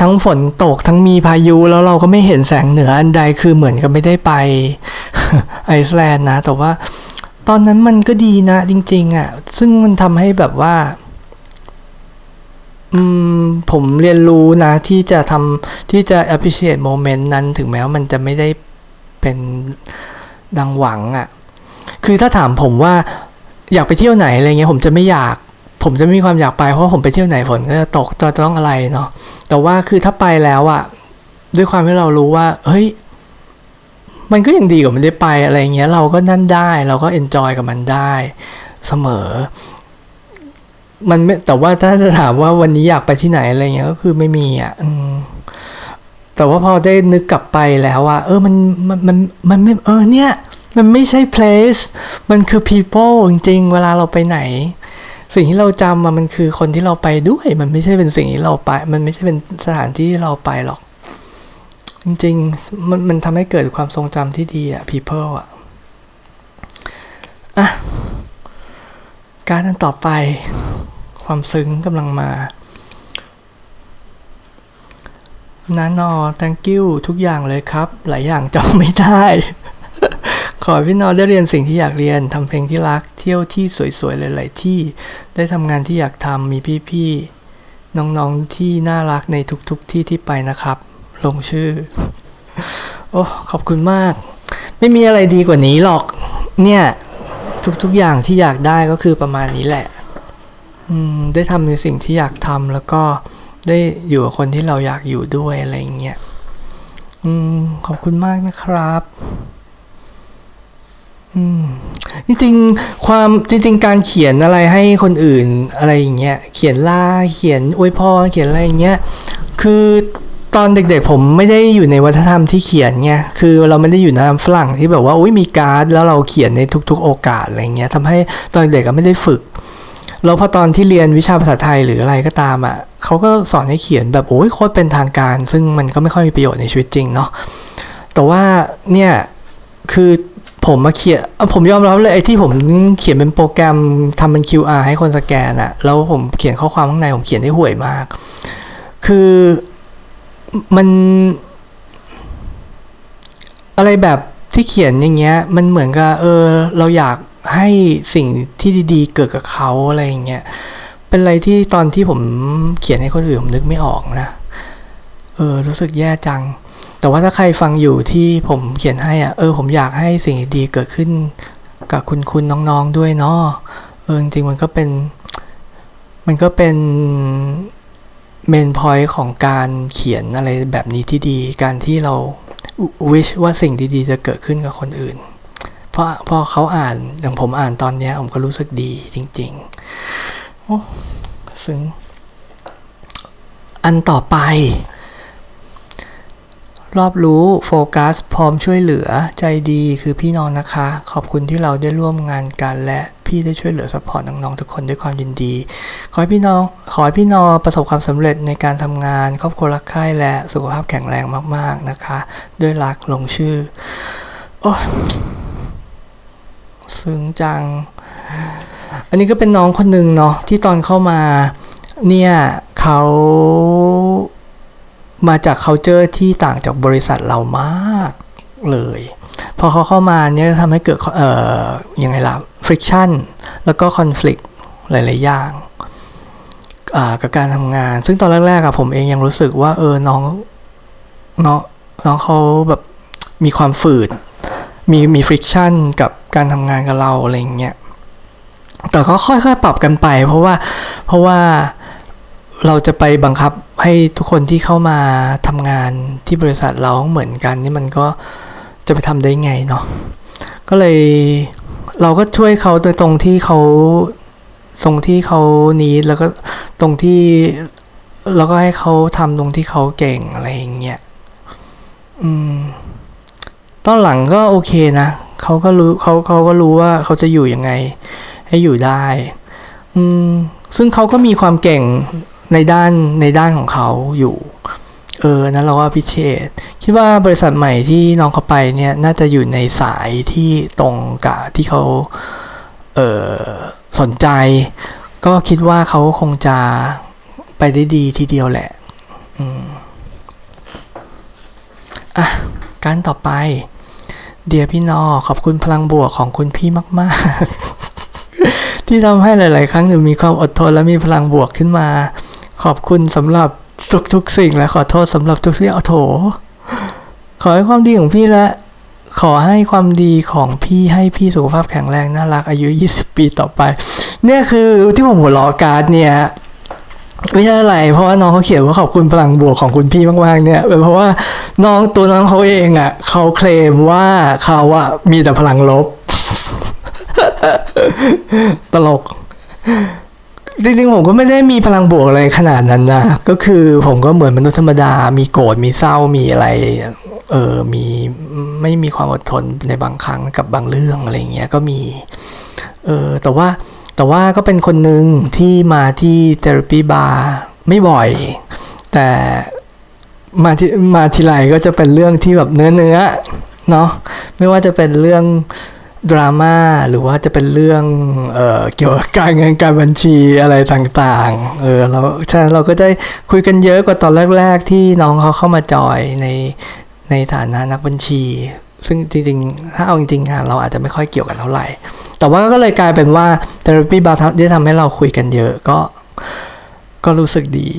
ทั้งฝนตกทั้งมีพายุแล้วเราก็ไม่เห็นแสงเหนืออันใดคือเหมือนกับไม่ได้ไปไอซ์แลนด์นะ แต่ว่าตอนนั้นมันก็ดีนะจริง ๆอะ่ะ ซึ่งมันทำให้แบบว่าอืมผมเรียนรู้นะที่จะทำที่จะ appreciate moment นั้นถึงแม้ว่ามันจะไม่ได้เป็นดังหวังอะ่ะ คือถ้าถามผมว่าอยากไปเที่ยวไหนอะไรเงี้ยผมจะไม่อยาก ผมจะไม่มีความอยากไปเพราะว่าผมไปเที่ยวไหนฝนก็จะตกจะต้องอะไรเนาะแต่ว่าคือถ้าไปแล้วอะด้วยความที่เรารู้ว่า เฮ้ย มันก็ยังดีกว่ามันได้ไปอะไรเงี้ย เราก็นั่นได้ เราก็เอนจอยกับมันได้เสมอ มันไม่แต่ว่าถ้าจะถามว่าวันนี้อยากไปที่ไหนอะไรเงี้ยก็คือไม่มีอะแต่ว่าพอได้นึกกลับไปแล้วว่าเออมันมันมันมันไม่เออเนี่ย มันไม่ใช่ place มันคือ people จริงๆ เวลาเราไปไหน สิ่งที่เราจำมามันคือคนที่เราไปด้วย มันไม่ใช่เป็นสิ่งที่เราไป มันไม่ใช่เป็นสถานที่ที่เราไปหรอก จริงๆ มันมันทำให้เกิดความทรงจำที่ดีอะ people อะอะการนั้นต่อไป ความซึ้งกำลังมานานอ thank you ทุกอย่างเลยครับ หลายอย่างจำไม่ได้ ขอให้พี่นอได้เรียนสิ่งที่อยากเรียนทำเพลงที่รัก เที่ยวที่สวยๆหลาย ๆ ที่ ได้ทำงานที่อยากทำมีพี่ๆน้องๆที่น่ารักในทุกๆที่ที่ไปนะครับ ลงชื่อ โอ้ขอบคุณมาก ไม่มีอะไรดีกว่านี้หรอก เนี่ยทุกๆอย่างที่อยากได้ก็คือประมาณนี้แหละได้ทำในสิ่งที่อยากทำแล้วก็ได้อยู่กับคนที่เราอยากอยู่ด้วยอะไรอย่างเงี้ยอืมขอบคุณมากนะครับ จริงๆความจริง ๆ การเขียนอะไรให้คนอื่นอะไรอย่างเงี้ยเขียนล่าเขียนอวยพรเขียนอะไรอย่างเงี้ยคือตอนเด็กๆ ผมไม่ได้อยู่ในวัฒนธรรมที่เขียนไง คือเราไม่ได้อยู่ในฝรั่งที่แบบว่าอุ้ยมีการ์ดแล้วเราเขียนในทุก ๆ โอกาสอะไรเงี้ยทำให้ตอนเด็กก็ไม่ได้ฝึก แล้วพอตอนที่เรียนวิชาภาษาไทยหรืออะไรก็ตามอะเขาก็สอนให้เขียนแบบโอ้ยโคตรเป็นทางการ ซึ่งมันก็ไม่ค่อยมีประโยชน์ในชีวิตจริงเนาะ แต่ว่าเนี่ยคือ ผมมาเขียนผมยอมรับเลยไอ้ที่ผมเขียนเป็นโปรแกรมทำเป็น QR ให้คนสแกนอะแล้วผมเขียนข้อความข้างในผมเขียนได้ห่วยมาก คือมัน อะไรแบบที่เขียนอย่างเงี้ย มันเหมือนกับเออ เราอยากให้สิ่งที่ดีๆ เกิดกับเขาอะไรอย่างเงี้ยเป็นอะไรที่ตอนที่ผมเขียนให้คนอื่นผมนึกไม่ออกนะ เออ รู้สึกแย่จัง แต่ว่าถ้าใครฟังอยู่ที่ผมเขียนให้อะเออผมอยากให้สิ่งดีเกิดขึ้นกับคุณคุณน้องๆด้วยเนาะเออจริงมันก็เป็น มันก็เป็นเมนพอยต์ของการเขียนอะไรแบบนี้ที่ดี การที่เราwish ว่าสิ่งดีๆ จะเกิดขึ้นกับคนอื่น เพราะพอเขาอ่านอย่างผมอ่านตอนนี้ผมก็รู้สึกดีจริงๆโอ้ซึ้งอันต่อไป รอบรู้โฟกัส พร้อมช่วยเหลือใจดีคือพี่น้องนะคะ ขอบคุณที่เราได้ร่วมงานกันและพี่ได้ช่วยเหลือ support น้องๆทุกคนด้วยความยินดี ขอให้พี่น้องขอให้พี่น้องประสบความสำเร็จในการทำงาน ครอบครัวรักใคร่และสุขภาพแข็งแรงมากๆนะคะ ด้วยรักลงชื่อ โอ้ซึ้งจัง อันนี้ก็เป็นน้องคนหนึ่งเนาะที่ตอนเข้ามา เนี่ยเขา มาจาก culture ที่ต่างจากบริษัทเรามากเลยพอเขาเข้ามาเนี่ยทำให้เกิดเอ่อยังไงล่ะ friction แล้วก็ conflict หลาย ๆ อย่างกับการทำงาน ซึ่งตอนแรกๆอะผมเองยังรู้สึกว่าเออน้องน้องน้องเขาแบบมีความฝืด มีมี friction กับการทำงานกับเราอะไรเงี้ย แต่ก็ค่อยๆปรับกันไป เพราะว่าเพราะว่า เราจะไปบังคับให้ทุกคนที่เข้ามาทำงานที่บริษัทเราเหมือนกันนี่มันก็จะไปทำได้ไงเนาะก็เลยเราก็ช่วยเขาโดยตรงที่เขาตรงที่เขานี้แล้วก็ตรงที่แล้วก็ให้เขาทำตรงที่เขาเก่งอะไรอย่างเงี้ยอืมตอนหลังก็โอเคนะเขาก็รู้เขาเขาก็รู้ว่าเขาจะอยู่ยังไง ให้อยู่ได้ อืมซึ่งเขาก็มีความเก่ง ในด้านในด้านของเขาอยู่ เออนั้นเราว่าพิเชษคิดว่าบริษัทใหม่ที่น้องเขาไปเนี่ยน่าจะอยู่ในสายที่ตรงกับที่เขาเออสนใจ ก็คิดว่าเขาคงจะไปได้ดีทีเดียวแหละอืมอะการต่อไป เดียพี่นอขอบคุณพลังบวกของคุณพี่มาก ๆ ที่ทำให้หลาย ๆ ครั้งหนูมีความอดทนและมีพลังบวกขึ้นมา ขอบคุณสำหรับทุกๆสิ่งและขอโทษสำหรับทุกที่เอาโถ ขอให้ความดีของพี่และ ขอให้ความดีของพี่ให้พี่สุขภาพแข็งแรงน่ารักอายุ 20 ปีต่อไป เนี่ยคือที่ผมหัวล้อการ์ดเนี่ยไม่ใช่อะไร เพราะว่าน้องเขาเขียนว่าขอบคุณพลังบวกของคุณพี่มากๆเนี่ยเป็นเพราะว่าน้องตัวน้องเขาเองอะ่ะเขาเคลมว่าเขาอะมีแต่พลังลบ ตลก จริงๆผมก็ไม่ได้มีพลังบวกอะไรขนาดนั้นนะ ก็คือผมก็เหมือนมนุษย์ธรรมดา มีโกรธ มีเศร้า มีอะไร เออ มีไม่มีความอดทนในบางครั้งกับบางเรื่องอะไรเงี้ย ก็มี เออ แต่ว่าแต่ว่าก็เป็นคนหนึ่งที่มาที่เทอราปีบาร์ไม่บ่อย แต่มาที่มาทีไรก็จะเป็นเรื่องที่แบบเนื้อเนื้อเนาะ ไม่ว่าจะเป็นเรื่อง ดราม่าหรือว่าจะเป็นเรื่องเออเกี่ยวกับการเงินการบัญชีอะไรต่างๆ เออเราใช่เราก็ได้คุยกันเยอะกว่าตอนแรก ๆ ที่น้องเขาเข้ามาจอยในในฐานะนักบัญชี ซึ่งจริงๆ ถ้าเอาจริงๆงานเราอาจจะไม่ค่อยเกี่ยวกันเท่าไหร่ แต่ว่าก็เลยกลายเป็นว่า therapy bar ได้ทำให้เราคุยกันเยอะก็ก็รู้สึกดี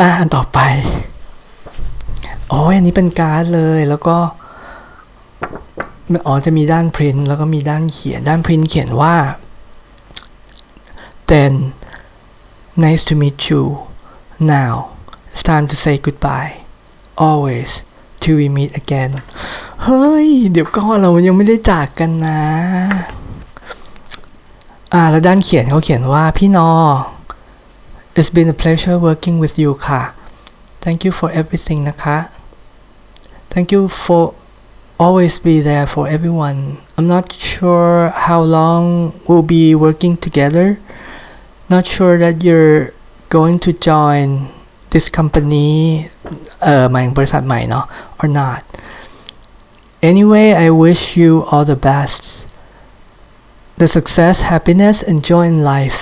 อะอันต่อไป โอ้ยอันนี้เป็นการ์ดเลยแล้วก็ อ๋อจะมีด้านพรินแล้วก็มีด้านเขียน ด้านพรินเขียนว่า then nice to meet you now it's time to say goodbye always till we meet again เฮ้ย เดี๋ยวก่อนเรายังไม่ได้จากกันนะ อ่า แล้วด้านเขียนเขาเขียนว่าพี่นอ it's been a pleasure working with you ค่ะ thank you for everything นะคะ thank you for always be there for everyone. I'm not sure how long we'll be working together. Not sure that you're going to join this company เอ่อหมายถึงบริษัทใหม่เนาะ or not. Anyway, I wish you all the best. The success, happiness, and joy in life.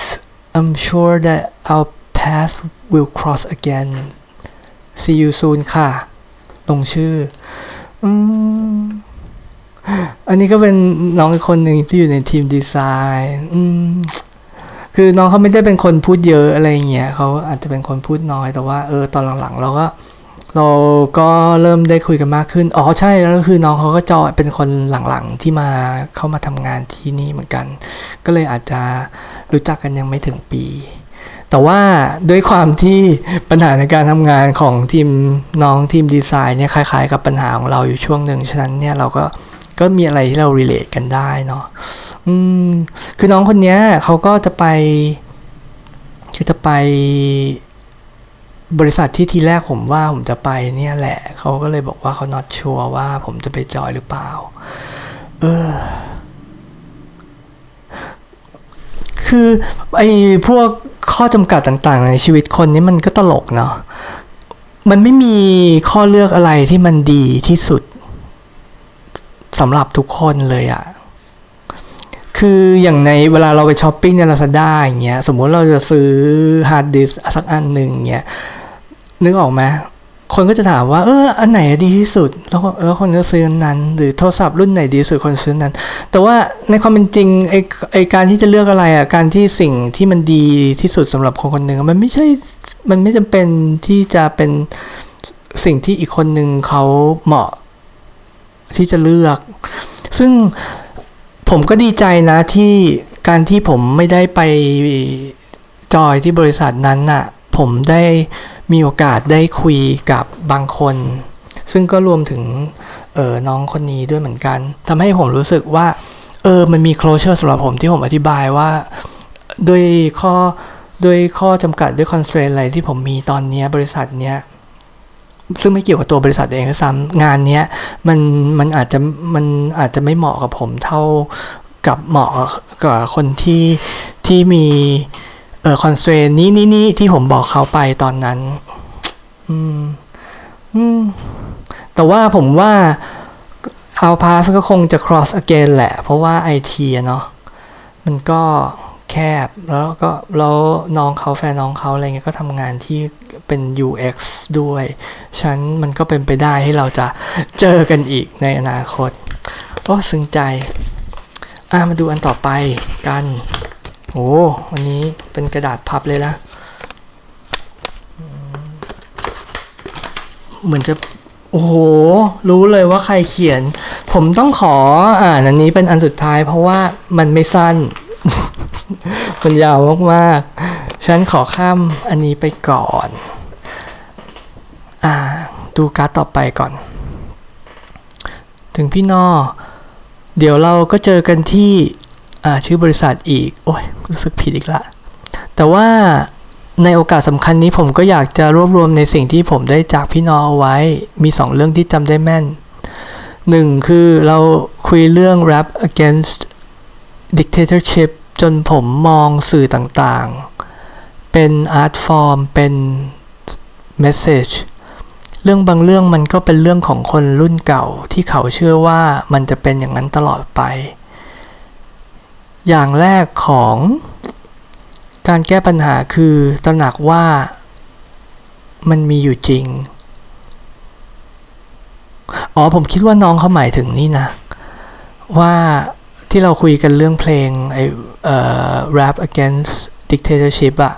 I'm sure that our paths will cross again. See you soon ค่ะ ลงชื่อ อันนี้ก็เป็นน้องอีกคนหนึ่งที่อยู่ในทีมดีไซน์คือน้องเขาไม่ได้เป็นคนพูดเยอะอะไรเงี้ยเขาอาจจะเป็นคนพูดน้อยแต่ว่าเออตอนหลังๆ เราก็เราก็เริ่มได้คุยกันมากขึ้น อ๋อใช่แล้วคือน้องเขาก็จอยเป็นคนหลังๆที่มาเข้ามาทำงานที่นี่เหมือนกัน ก็เลยอาจจะรู้จักกันยังไม่ถึงปี แต่ว่าด้วยความที่ปัญหาในการทำงานของทีมน้องทีมดีไซน์เนี่ยคล้ายๆ กับปัญหาของเราอยู่ช่วงหนึ่งฉะนั้นเนี่ยเราก็ก็มีอะไรที่เรา relate กันได้เนาะอืมคือน้องคนเนี้ยเขาก็จะไปคือจะไปบริษัทที่ทีแรกผมว่าผมจะไปเนี่ยแหละ เขาก็เลยบอกว่าเขา not sure ว่าผมจะไปจอยหรือเปล่า เออ คือไอ้พวกข้อจำกัดต่างๆ ในชีวิตคนนี้มันก็ตลกเนาะมันไม่มีข้อเลือกอะไรที่มันดีที่สุดสำหรับทุกคนเลยอะคืออย่างในเวลาเราไปช้อปปิ้งใน Lazada อย่างเงี้ย สมมุติเราจะซื้อฮาร์ดดิสก์สักอันหนึ่งเงี้ย นึกออกไหม คนก็จะถามว่า เออ อันไหนดีที่สุด แล้วแล้วคนก็ซื้ออันนั้น หรือโทรศัพท์รุ่นไหนดีที่สุดคนซื้อนั้น แต่ว่าในความเป็นจริงไอไอการที่จะเลือกอะไรอะการที่สิ่งที่มันดีที่สุดสำหรับคนคนหนึ่งมันไม่ใช่มันไม่จำเป็นที่จะเป็นสิ่งที่อีกคนหนึ่งเขาเหมาะที่จะเลือก ซึ่งผมก็ดีใจนะที่การที่ผมไม่ได้ไปจอยที่บริษัทนั้นน่ะ ผมได้ มีโอกาสได้คุยกับบางคน ซึ่งก็รวมถึงเออน้องคนนี้ด้วยเหมือนกันทำให้ผมรู้สึกว่าเออมันมี closure สำหรับผมที่ผมอธิบายว่าด้วยข้อด้วยข้อจำกัดด้วย constraint อะไรที่ผมมีตอนนี้บริษัทเนี้ยซึ่งไม่เกี่ยวกับตัวบริษัทเองซ้ำงานเนี้ยมันมันอาจจะมันอาจจะไม่เหมาะกับผมเท่ากับเหมาะกับคนที่ที่มี เออคอนสเตรนนี้นี้นี้ที่ผมบอกเขาไปตอนนั้น อืม อืม แต่ว่าผมว่าเอาพาสก็คงจะ cross again แหละ เพราะว่าไอทีเนาะมันก็แคบแล้วก็แล้วน้องเขาแฟนน้องเขาอะไรเงี้ยก็ทำงานที่เป็น UX ด้วยฉันมันก็เป็นไปได้ที่เราจะเจอกันอีกในอนาคต โอ้ ซึ้งใจ อะ มาดูอันต่อไปกัน โอ้วันนี้เป็นกระดาษพับเลยนะเหมือนจะโอ้โห รู้เลยว่าใครเขียน ผมต้องขออ่านอันนี้เป็นอันสุดท้าย เพราะว่ามันไม่สั้น มันยาวมากๆ ฉันขอข้ามอันนี้ไปก่อน อ่า ดูการ์ดต่อไปก่อน ถึงพี่นอ เดี๋ยวเราก็เจอกันที่ ชื่อบริษัทอีก โอ้ยรู้สึกผิดอีกละ แต่ว่าในโอกาสสำคัญนี้ผมก็อยากจะรวบรวมในสิ่งที่ผมได้จากพี่นอเอาไว้ มีสองเรื่องที่จำได้แม่นหนึ่งคือเราคุยเรื่อง rap against dictatorship จนผมมองสื่อต่างๆ เป็น art form เป็น message เรื่องบางเรื่องมันก็เป็นเรื่องของคนรุ่นเก่าที่เขาเชื่อว่ามันจะเป็นอย่างนั้นตลอดไป อย่างแรกของการแก้ปัญหาคือตระหนักว่ามันมีอยู่จริง อ๋อผมคิดว่าน้องเขาหมายถึงนี่นะ ว่าที่เราคุยกันเรื่องเพลงไอ้เอ่อ rap against dictatorship อะ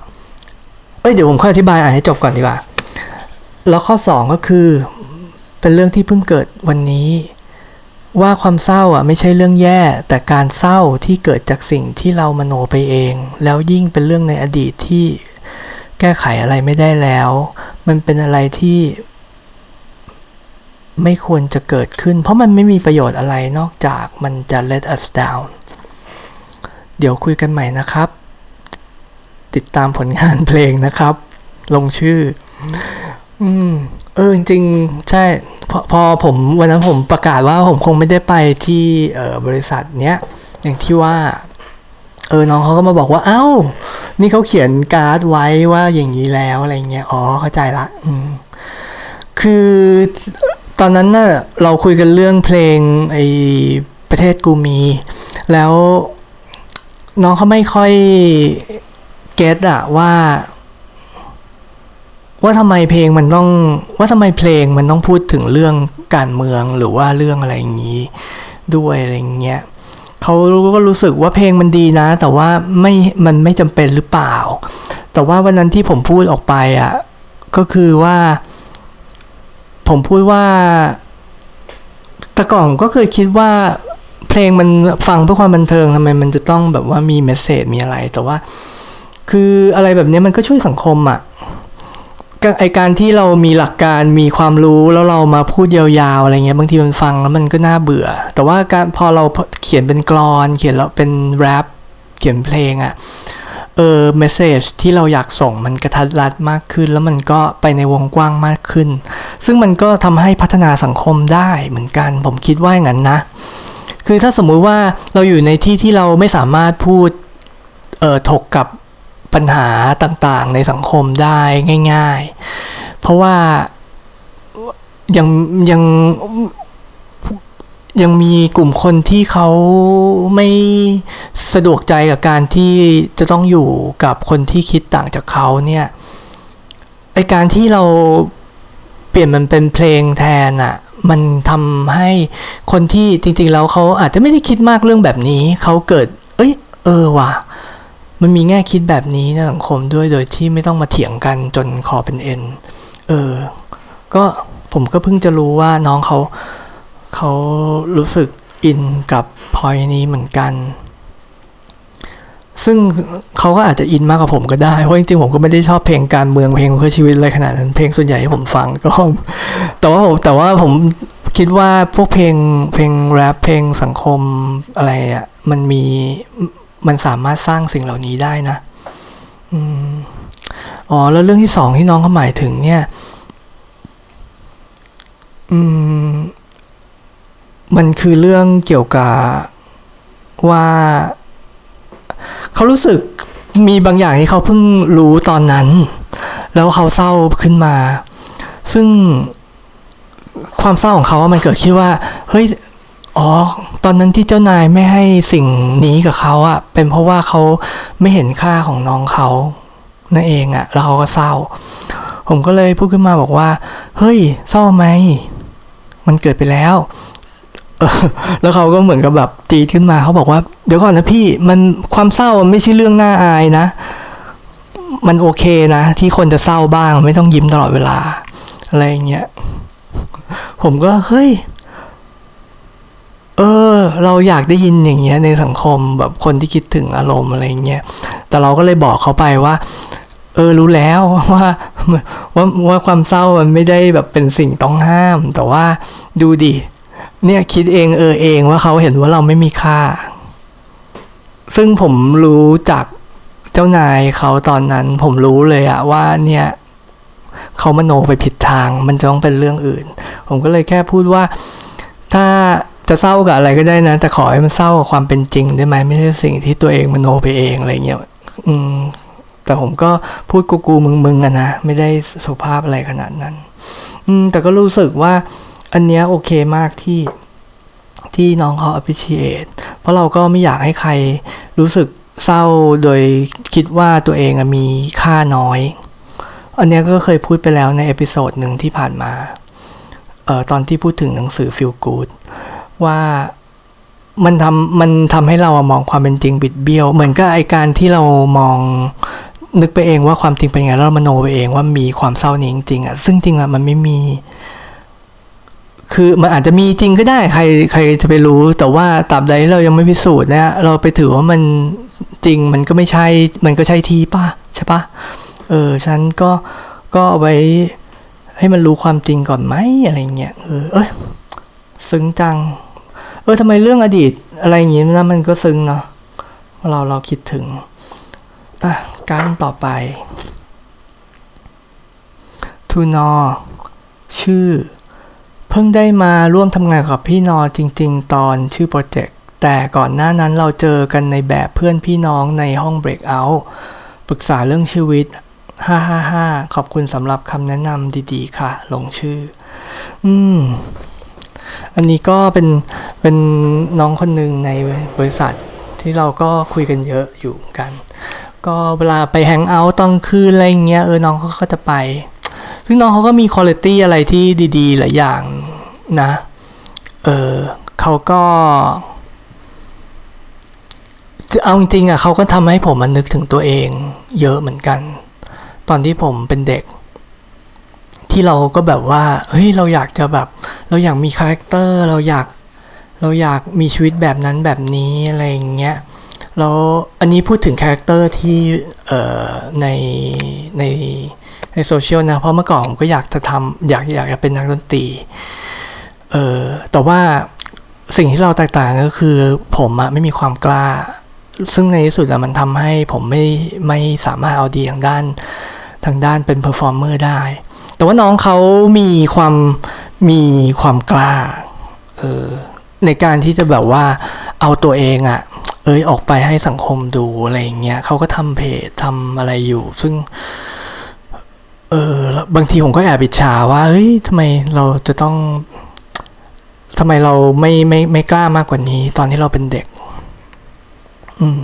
เอ้ยเดี๋ยวผมค่อยอธิบายอ่านให้จบก่อนดีกว่า แล้วข้อ 2 ก็คือเป็นเรื่องที่เพิ่งเกิดวันนี้ ว่าความเศร้าอะไม่ใช่เรื่องแย่ แต่การเศร้าที่เกิดจากสิ่งที่เรามโนไปเอง แล้วยิ่งเป็นเรื่องในอดีตที่แก้ไขอะไรไม่ได้แล้ว มันเป็นอะไรที่ไม่ควรจะเกิดขึ้น เพราะมันไม่มีประโยชน์อะไรนอกจากมันจะ let us down เดี๋ยวคุยกันใหม่นะครับ ติดตามผลงานเพลงนะครับ ลงชื่อ อืม เออจริงใช่พอพอผมวันนั้นผมประกาศว่าผมคงไม่ได้ไปที่เออบริษัทเนี้ยอย่างที่ว่า เออน้องเขาก็มาบอกว่า เอ้า นี่เขาเขียนการ์ดไว้ว่าอย่างนี้แล้วอะไรเงี้ยอ๋อเข้าใจละอืมคือตอนนั้นน่ะเราคุยกันเรื่องเพลงไอประเทศกูมี แล้วน้องเขาไม่ค่อยเก็ตอะว่า ว่าทำไมเพลงมันต้องว่าทำไมเพลงมันต้องพูดถึงเรื่องการเมืองหรือว่าเรื่องอะไรอย่างนี้ ด้วยอะไรอย่างเงี้ยเขาก็รู้สึกว่าเพลงมันดีนะ แต่ว่าไม่มันไม่จำเป็นหรือเปล่า แต่ว่าวันนั้นที่ผมพูดออกไปอะก็คือว่า ผมพูดว่าแต่ก่อนผมก็เคยคิดว่าเพลงมันฟังเพื่อความบันเทิงทำไมมันจะต้องแบบว่ามีเมสเซจมีอะไรแต่ว่า คืออะไรแบบนี้มันก็ช่วยสังคมอะ่ะ ไอการที่เรามีหลักการมีความรู้แล้วเรามาพูดยาวๆอะไรเงี้ยบางทีมันฟังแล้วมันก็น่าเบื่อ แต่ว่าการพอเราเขียนเป็นกรอน เขียนแล้วเป็นแรปเขียนเพลงอะ่ะเออเมสเซจที่เราอยากส่งมันกระทัดรัดมากขึ้น แล้วมันก็ไปในวงกว้างมากขึ้น ซึ่งมันก็ทำให้พัฒนาสังคมได้เหมือนกัน ผมคิดว่าอย่างนั้นนะ คือถ้าสมมุติว่าเราอยู่ในที่ที่เราไม่สามารถพูดเอ่อถกกับ ปัญหาต่างๆ ในสังคมได้ง่าย ๆ เพราะว่ายังยังยังมีกลุ่มคนที่เขาไม่สะดวกใจกับการที่จะต้องอยู่กับคนที่คิดต่างจากเขาเนี่ยไอการที่เราเปลี่ยนมันเป็นเพลงแทนอะ่ะมันทำให้คนที่จริงๆแล้วเขาอาจจะไม่ได้คิดมากเรื่องแบบนี้ เขาเกิด เอ้ย เออว่ะ มันมีแง่คิดแบบนี้ในสังคมด้วยโดยที่ไม่ต้องมาเถียงกันจนคอเป็นเอ็น เออ ก็ผมก็เพิ่งจะรู้ว่าน้องเขาเขารู้สึกอินกับพอยนี้เหมือนกัน ซึ่งเขาก็อาจจะอินมากกว่าผมก็ได้ เพราะจริงๆผมก็ไม่ได้ชอบเพลงการเมืองเพลงเพื่อชีวิตอะไรขนาดนั้น เพลงส่วนใหญ่ที่ผมฟังก็ แต่ว่าผมแต่ว่าผมคิดว่าพวกเพลงเพลงแรปเพลงสังคมอะไรอะมันมี มันสามารถสร้างสิ่งเหล่านี้ได้นะอ๋อแล้วเรื่องที่สองที่น้องเขาหมายถึงเนี่ย อืม มันคือเรื่องเกี่ยวกับว่า เขารู้สึกมีบางอย่างที่เขาเพิ่งรู้ตอนนั้น แล้วเขาเศร้าขึ้นมา ซึ่งความเศร้าของเขามันเกิดขึ้นว่า เฮ้ย อ๋อ ตอนนั้นที่เจ้านายไม่ให้สิ่งนี้กับเขาอะเป็นเพราะว่าเขาไม่เห็นค่าของน้องเขานั่นเองอะแล้วเขาก็เศร้า ผมก็เลยพูดขึ้นมาบอกว่า เฮ้ย เศร้าไหม มันเกิดไปแล้วแล้วเขาก็เหมือนกับแบบจีดขึ้นมาเขาบอกว่า เดี๋ยวก่อนนะพี่ มันความเศร้ามันไม่ใช่เรื่องน่าอายนะ มันโอเคนะ ที่คนจะเศร้าบ้าง ไม่ต้องยิ้มตลอดเวลา อะไรอย่างเงี้ย ผมก็เฮ้ย เออ เราอยากได้ยินอย่างเงี้ยในสังคมแบบคนที่คิดถึงอารมณ์อะไรเงี้ยแต่เราก็เลยบอกเขาไปว่า เออรู้แล้วว่าว่าว่าความเศร้ามันไม่ได้แบบเป็นสิ่งต้องห้าม แต่ว่าดูดิเนี่ยคิดเองเออเองว่าเขาเห็นว่าเราไม่มีค่า ซึ่งผมรู้จากเจ้านายเขาตอนนั้น ผมรู้เลยอะว่าเนี่ยเขามโนไปผิดทาง มันจะต้องเป็นเรื่องอื่น ผมก็เลยแค่พูดว่า ถ้า จะเศร้ากับอะไรก็ได้นะ แต่ขอให้มันเศร้ากับความเป็นจริงได้ไหมไม่ใช่สิ่งที่ตัวเองมโนไปเองอะไรเงี้ยอืมแต่ผมก็พูดกูกูมึงมึงอะนะไม่ได้สุภาพอะไรขนาดนั้น อืม แต่ก็รู้สึกว่า อันเนี้ยโอเคมากที่ที่น้องเขา appreciate เพราะเราก็ไม่อยากให้ใครรู้สึกเศร้าโดยคิดว่าตัวเองมีค่าน้อย อันเนี้ยก็เคยพูดไปแล้วใน episode หนึ่งที่ผ่านมา เอ่อตอนที่พูดถึงหนังสือ Feel Good ว่ามันทำมันทำให้เรามองความเป็นจริงบิดเบี้ยว เหมือนกับไอการที่เรามองนึกไปเองว่าความจริงเป็นไงแล้วเรามโนไปเองว่ามีความเศร้านี้จริงๆอะซึ่งจริงอะมันไม่มี คือมันอาจจะมีจริงก็ได้ ใครใครจะไปรู้ แต่ว่าตราบใดเรายังไม่พิสูจน์เนี่ยเราไปถือว่ามันจริงมันก็ไม่ใช่ มันก็ใช่ทีป่ะใช่ปะเออฉันก็ก็เอาไว้ให้มันรู้ความจริงก่อนไหมอะไรเงี้ยเออเอ้ยซึ้งจัง เออทำไมเรื่องอดีตอะไรอย่างงี้นะมันก็ซึ้งเนาะเราเราคิดถึงอะการต่อไปทูนอชื่อ เพิ่งได้มาร่วมทำงานกับพี่นอจริง ๆ ตอนชื่อโปรเจกต์แต่ก่อนหน้านั้นเราเจอกันในแบบเพื่อนพี่น้องในห้องเบรกเอาท์ปรึกษาเรื่องชีวิต 555 ขอบคุณสำหรับคำแนะนำดี ๆ ค่ะ ลงชื่อ อืม อันนี้ก็เป็นเป็นน้องคนหนึ่งในบริษัทที่เราก็คุยกันเยอะอยู่กัน ก็เวลาไปแฮงเอาท์ตอนคืนอะไรเงี้ยเออน้องเขาก็จะไป ซึ่งน้องเขาก็มีคุณภาพอะไรที่ดีๆหลายอย่างนะเออเขาก็เอาจริงๆอะเขาก็ทำให้ผมมันนึกถึงตัวเอง เยอะเหมือนกัน ตอนที่ผมเป็นเด็ก ที่เราก็แบบว่าเฮ้ยเราอยากจะแบบ เราอยากมี character เราอยากเราอยากมีชีวิตแบบนั้นแบบนี้อะไรอย่างเงี้ยแล้วอันนี้พูดถึง character ที่เอ่อในในในโซเชียลนะ เพราะเมื่อก่อนผมก็อยากจะทำอยากอยากจะเป็นนักดนตรีเออแต่ว่าสิ่งที่เราแตกต่างก็คือผมอะไม่มีความกล้า ซึ่งในที่สุดอะมันทำให้ผมไม่ไม่สามารถเอาดีทางด้านทางด้านเป็น performer ได้ แต่ว่าน้องเขามีความมีความกล้าเออในการที่จะแบบว่าเอาตัวเองอะเอ้ยออกไปให้สังคมดูอะไรอย่างเงี้ยเขาก็ทำเพจทำอะไรอยู่ ซึ่งเออบางทีผมก็แอบอิจฉาว่าเฮ้ยทำไมเราจะต้องทำไมเราไม่ไม่ไม่กล้ามากกว่านี้ ตอนที่เราเป็นเด็ก อืม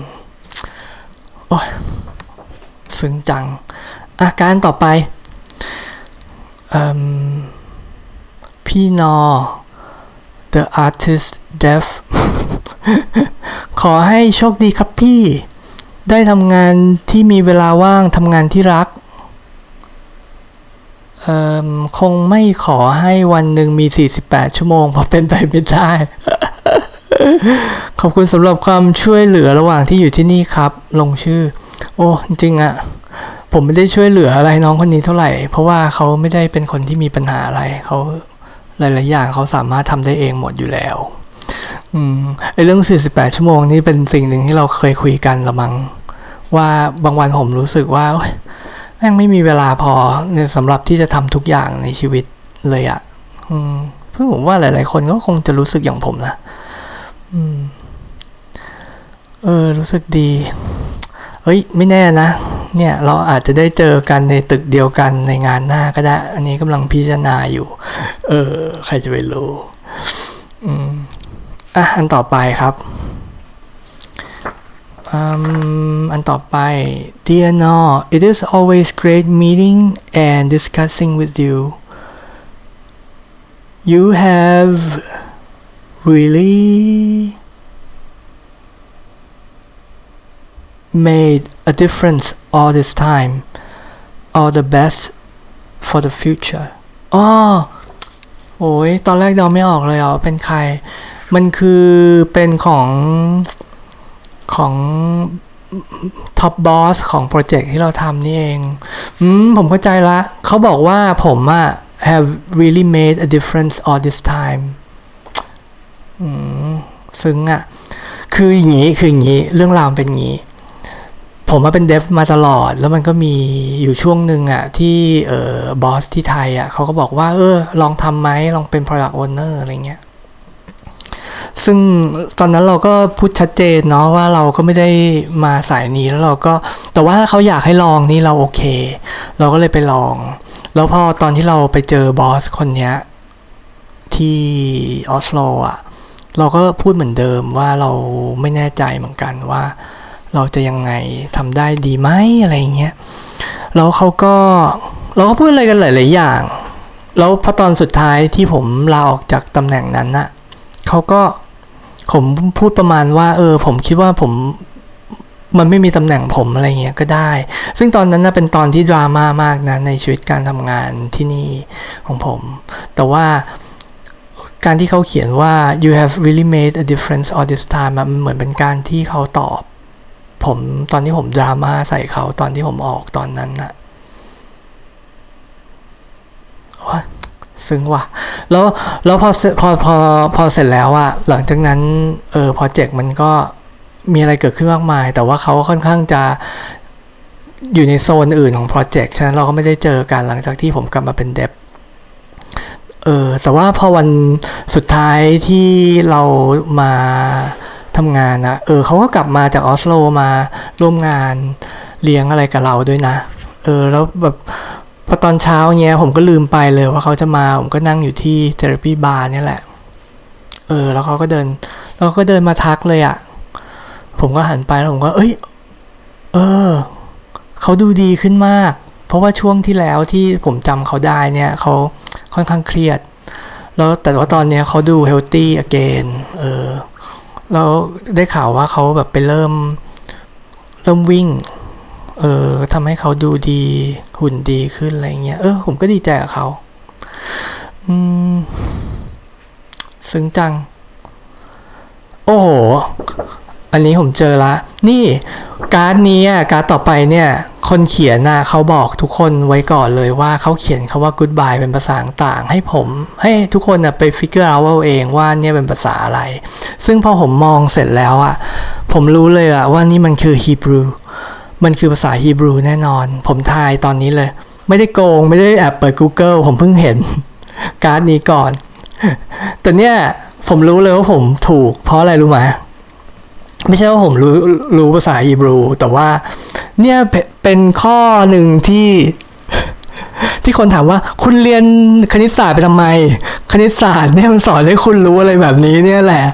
โอ้ยซึ้งจัง อาการต่อไป พี่นอ the artist deaf ขอให้โชคดีครับพี่ ได้ทำงานที่มีเวลาว่างทำงานที่รัก คงไม่ขอให้วันหนึ่งมี 48 ชั่วโมง เพราะเป็นไปไม่ได้ ขอบคุณสำหรับความช่วยเหลือระหว่างที่อยู่ที่นี่ครับ ลงชื่อ โอ้ จริงอะ ผมไม่ได้ช่วยเหลืออะไรน้องคนนี้เท่าไหร่ เพราะว่าเขาไม่ได้เป็นคนที่มีปัญหาอะไรเขาหลาย ๆ อย่างเขาสามารถทำได้เองหมดอยู่แล้วอืมไอเรื่อง 48 ชั่วโมงนี่เป็นสิ่งหนึ่งที่เราเคยคุยกันละมังว่าบางวันผมรู้สึกว่าแม่งไม่มีเวลาพอเนี่ยสำหรับที่จะทำทุกอย่างในชีวิตเลยอะ่ะเพื่อผมว่าหลาย ๆ คนก็คงจะรู้สึกอย่างผมนะอืมเออ รู้สึกดี เฮ้ยไม่แน่นะ เนี่ยเราอาจจะได้เจอกันในตึกเดียวกันในงานหน้าก็ได้ อันนี้กำลังพิจารณาอยู่ เออ ใครจะไปรู้อืมอะอันต่อไปครับ Um, อันต่อไป Dear No it is always great meeting and discussing with you you have really made a difference all this time all the best for the future อ๋อโอ้ยตอนแรกเดาไม่ออกเลยอะเป็นใคร มันคือเป็นของของท็อปบอสของโปรเจกต์ที่เราทำนี่เอง อืม ผมเข้าใจละ เขาบอกว่าผมอะ have really made a difference all this time อืม ซึ้งอะคืออย่างนี้ คืออย่างนี้ เรื่องราวเป็นอย่างนี้ ผมมาเป็นเดฟมาตลอด แล้วมันก็มีอยู่ช่วงหนึ่งอะที่เออบอสที่ไทยอะเขาก็บอกว่า เออ ลองทำไหมลองเป็น product owner อะไรเงี้ยซึ่งตอนนั้นเราก็พูดชัดเจนเนาะว่าเราก็ไม่ได้มาสายนี้แล้วเราก็แต่ว่าเขาอยากให้ลองนี่เราโอเค เราก็เลยไปลอง แล้วพอตอนที่เราไปเจอบอสคนเนี้ยที่ออสโลอะเราก็พูดเหมือนเดิมว่าเราไม่แน่ใจเหมือนกันว่า เราจะยังไงทำได้ดีไหมอะไรเงี้ยแล้วเขาก็เราก็พูดอะไรกันหลาย ๆ อย่าง แล้วพอตอนสุดท้ายที่ผมลาออกจากตำแหน่งนั้นน่ะเขาก็ผมพูดประมาณว่า เออ ผมคิดว่าผมมันไม่มีตำแหน่งผมอะไรเงี้ยก็ได้ ซึ่งตอนนั้นนะเป็นตอนที่ดราม่ามากนะในชีวิตการทำงานที่นี่ของผม แต่ว่าการที่เขาเขียนว่า you have really made a difference all this time มันเหมือนเป็นการที่เขาตอบ ผมตอนที่ผมดราม่าใส่เขาตอนที่ผมออกตอนนั้นนะว่าซึ้งว่ะ แล้วแล้วพอพอพอพอเสร็จแล้วอะหลังจากนั้นเออโปรเจกต์มันก็มีอะไรเกิดขึ้นมากมาย แต่ว่าเขาค่อนข้างจะอยู่ในโซนอื่นของโปรเจกต์ฉะนั้นเราก็ไม่ได้เจอกันหลังจากที่ผมกลับมาเป็นเดฟเออแต่ว่าพอวันสุดท้ายที่เรามา ทำงานนะเออเขาก็กลับมาจากออสโลมาร่วมงานเลี้ยงอะไรกับเราด้วยนะ เออแล้วแบบพอตอนเช้าเนี้ยผมก็ลืมไปเลยว่าเขาจะมาผมก็นั่งอยู่ที่เทอราปีบาร์นี่แหละ เออ แล้วเขาก็เดินแล้วก็เดินมาทักเลยอะ่ะ ผมก็หันไปแล้วผมก็ เอ้ย เออเขาดูดีขึ้นมาก เพราะว่าช่วงที่แล้วที่ผมจำเขาได้เนี่ยเขาค่อนข้างเครียด แล้วแต่ว่าตอนเนี้ยเขาดูเฮลตี้อเกนเออ เราได้ข่าวว่าเขาแบบไปเริ่ม เริ่มวิ่ง เออทำให้เขาดูดี หุ่นดีขึ้นอะไรเงี้ย เออ ผมก็ดีใจกับเขา อืม ซึ้งจัง โอ้โห อันนี้ผมเจอละ นี่การ์ดนี้การ์ดต่อไปเนี่ย คนเขียนน่ะเขาบอกทุกคนไว้ก่อนเลยว่าเขาเขียนคำว่า goodbye เป็นภาษาต่างให้ผม ให้ทุกคนน่ะไป figure เอาเองว่าเนี่ยเป็นภาษาอะไร ซึ่งพอผมมองเสร็จแล้วอะผมรู้เลยอะว่านี่มันคือฮีบรูมันคือภาษาฮีบรูแน่นอน ผมทายตอนนี้เลย ไม่ได้โกง ไม่ได้แอบเปิด Google ผมเพิ่งเห็น การ์ดนี้ก่อน แต่เนี่ยผมรู้เลยว่าผมถูกเพราะอะไรรู้ไหม ไม่ใช่ว่าผมรู้รู้ภาษาฮีบรู แต่ว่าเนี่ยเป็นข้อหนึ่งที่ ที่คนถามว่าคุณเรียนคณิตศาสตร์ไปทำไม คณิตศาสตร์เนี่ยมันสอนให้คุณรู้อะไรแบบนี้เนี่ยแหละ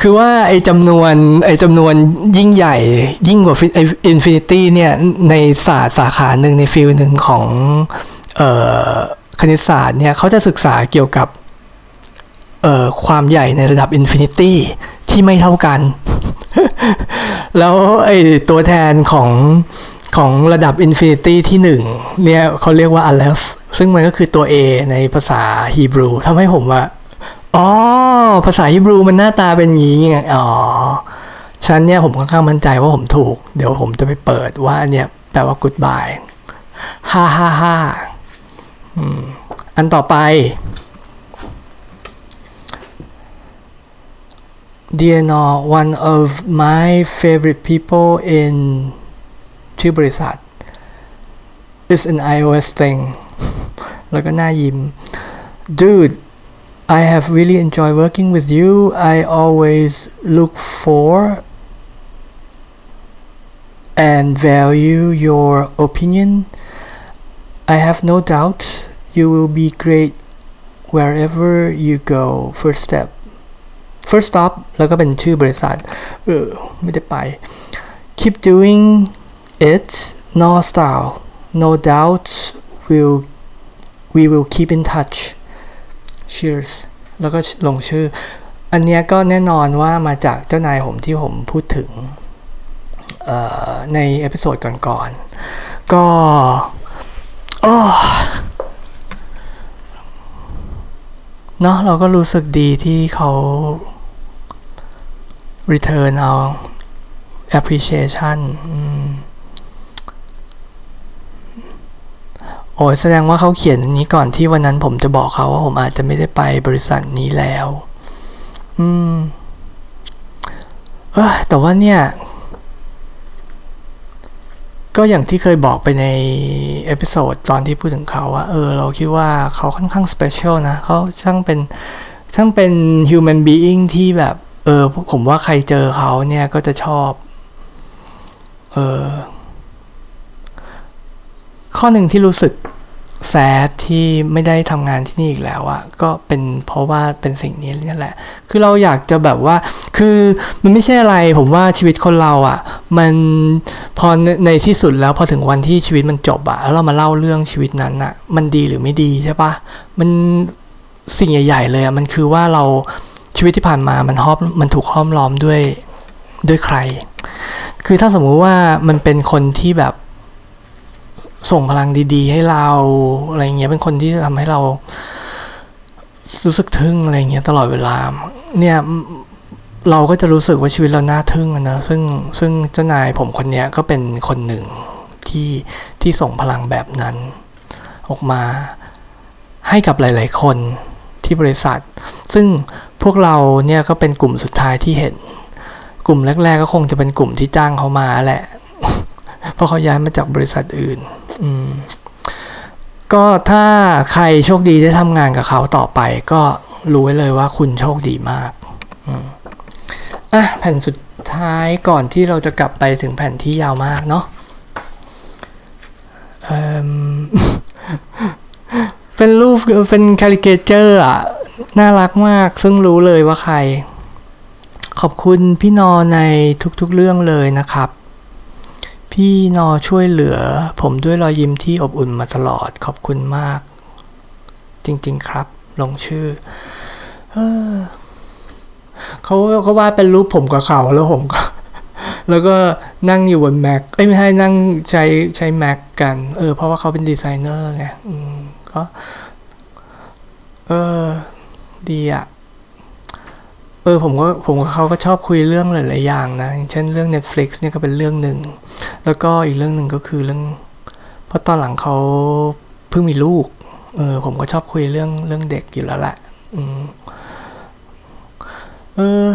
คือว่าไอ้จำนวนไอ้จำนวนยิ่งใหญ่ ยิ่งกว่า infinity เนี่ย ในศาสตร์สาขาหนึ่งใน field หนึ่งของ เอ่อคณิตศาสตร์เนี่ยเขาจะศึกษาเกี่ยวกับ ความใหญ่ในระดับ infinity ที่ไม่เท่ากัน แล้วไอ้ตัวแทนของของระดับ infinity ที่หนึ่งเนี่ยเขาเรียกว่า aleph ซึ่งมันก็คือตัว A ในภาษาฮีบรูทำให้ผมว่าอ๋อ ภาษาฮีบรูมันหน้าตาเป็นงี้ไงอ๋อฉันเนี่ยผมค่อนข้างมั่นใจว่าผมถูก เดี๋ยวผมจะไปเปิดว่าเนี่ยแปลว่า goodbye ฮ่าฮ่าฮ่าอันต่อไป DNR one of my favorite people in ชื่อบริษัท is an iOS thing แล้วก็น่ายิ้ม dude I have really enjoyed working with you I always look for and value your opinion I have no doubt you will be great wherever you go first step First stop แล้วก็เป็นชื่อบริษัท เออ ไม่ได้ไป keep doing it no style no doubt will we will keep in touch cheers แล้วก็ลงชื่อ อันเนี้ยก็แน่นอนว่ามาจากเจ้านายผมที่ผมพูดถึงใน episode ก่อนๆ ก็เนาะเราก็รู้สึกดีที่เขา return เอา appreciation โอ้ยแสดงว่าเขาเขียนนี้ก่อนที่วันนั้นผมจะบอกเขาว่าผมอาจจะไม่ได้ไปบริษัทนี้แล้ว อืม เออแต่ว่าเนี่ย ก็อย่างที่เคยบอกไปใน episode ตอนที่พูดถึงเขาว่า เออ เราคิดว่าเขาค่อนข้าง special นะ เขาช่างเป็นช่างเป็น human being ที่แบบ เออผมว่าใครเจอเขาเนี่ยก็จะชอบ เออข้อหนึ่งที่รู้สึก sad ที่ไม่ได้ทำงานที่นี่อีกแล้วอะก็เป็นเพราะว่าเป็นสิ่งนี้นี่แหละ คือเราอยากจะแบบว่า คือมันไม่ใช่อะไร ผมว่าชีวิตคนเราอะมันพอในที่สุดแล้วพอถึงวันที่ชีวิตมันจบอะแล้วเรามาเล่าเรื่องชีวิตนั้นอะมันดีหรือไม่ดีใช่ปะมันสิ่งใหญ่ ๆ เลยอะมันคือว่าเรา ชีวิตที่ผ่านมามันห้อมมันถูกห้อมล้อมด้วยด้วยใคร คือถ้าสมมุติว่ามันเป็นคนที่แบบส่งพลังดี ๆ ให้เราอะไรเงี้ยเป็นคนที่ทำให้เรารู้สึกทึ่งอะไรเงี้ยตลอดเวลา เนี่ยเราก็จะรู้สึกว่าชีวิตเราน่าทึ่งนะซึ่งซึ่งเจ้านายผมคนเนี้ยก็เป็นคนหนึ่งที่ที่ส่งพลังแบบนั้น ออกมาให้กับหลาย ๆ คนที่บริษัท ซึ่ง พวกเราเนี่ยก็เป็นกลุ่มสุดท้ายที่เห็น กลุ่มแรก ๆ ก็คงจะเป็นกลุ่มที่จ้างเขามาแหละ เพราะเขาย้ายมาจากบริษัทอื่น อืมก็ถ้าใครโชคดีได้ทำงานกับเขาต่อไป ก็รู้ไว้เลยว่าคุณโชคดีมากอะแผ่นสุดท้ายก่อนที่เราจะกลับไปถึงแผ่นที่ยาวมากเนาะ เป็นรูปเป็นคาริเกเจอร์อะ น่ารักมาก ซึ่งรู้เลยว่าใคร ขอบคุณพี่นอในทุกๆเรื่องเลยนะครับ พี่นอช่วยเหลือ ผมด้วยรอยยิ้มที่อบอุ่นมาตลอด ขอบคุณมาก จริง ๆ ครับ ลงชื่อ เออเขาก็ว่าเป็นรูปผมกับเขาแล้วผมก็แล้วก็นั่งอยู่บนแม็กเอ้ยไม่ใช่นั่งใช้ใช้แม็กกัน เออ เพราะว่าเขาเป็นดีไซเนอร์ไงอืม ก็ เออ ดีอะเออผมก็ผมกับเขาก็ชอบคุยเรื่องหลายๆอย่างนะอย่างเช่นเรื่อง Netflix เนี่ยก็เป็นเรื่องหนึ่ง แล้วก็อีกเรื่องหนึ่งก็คือเรื่อง เพราะตอนหลังเขาเพิ่งมีลูก เออ ผมก็ชอบคุยเรื่องเรื่องเด็กอยู่แล้วแหละอืมเออ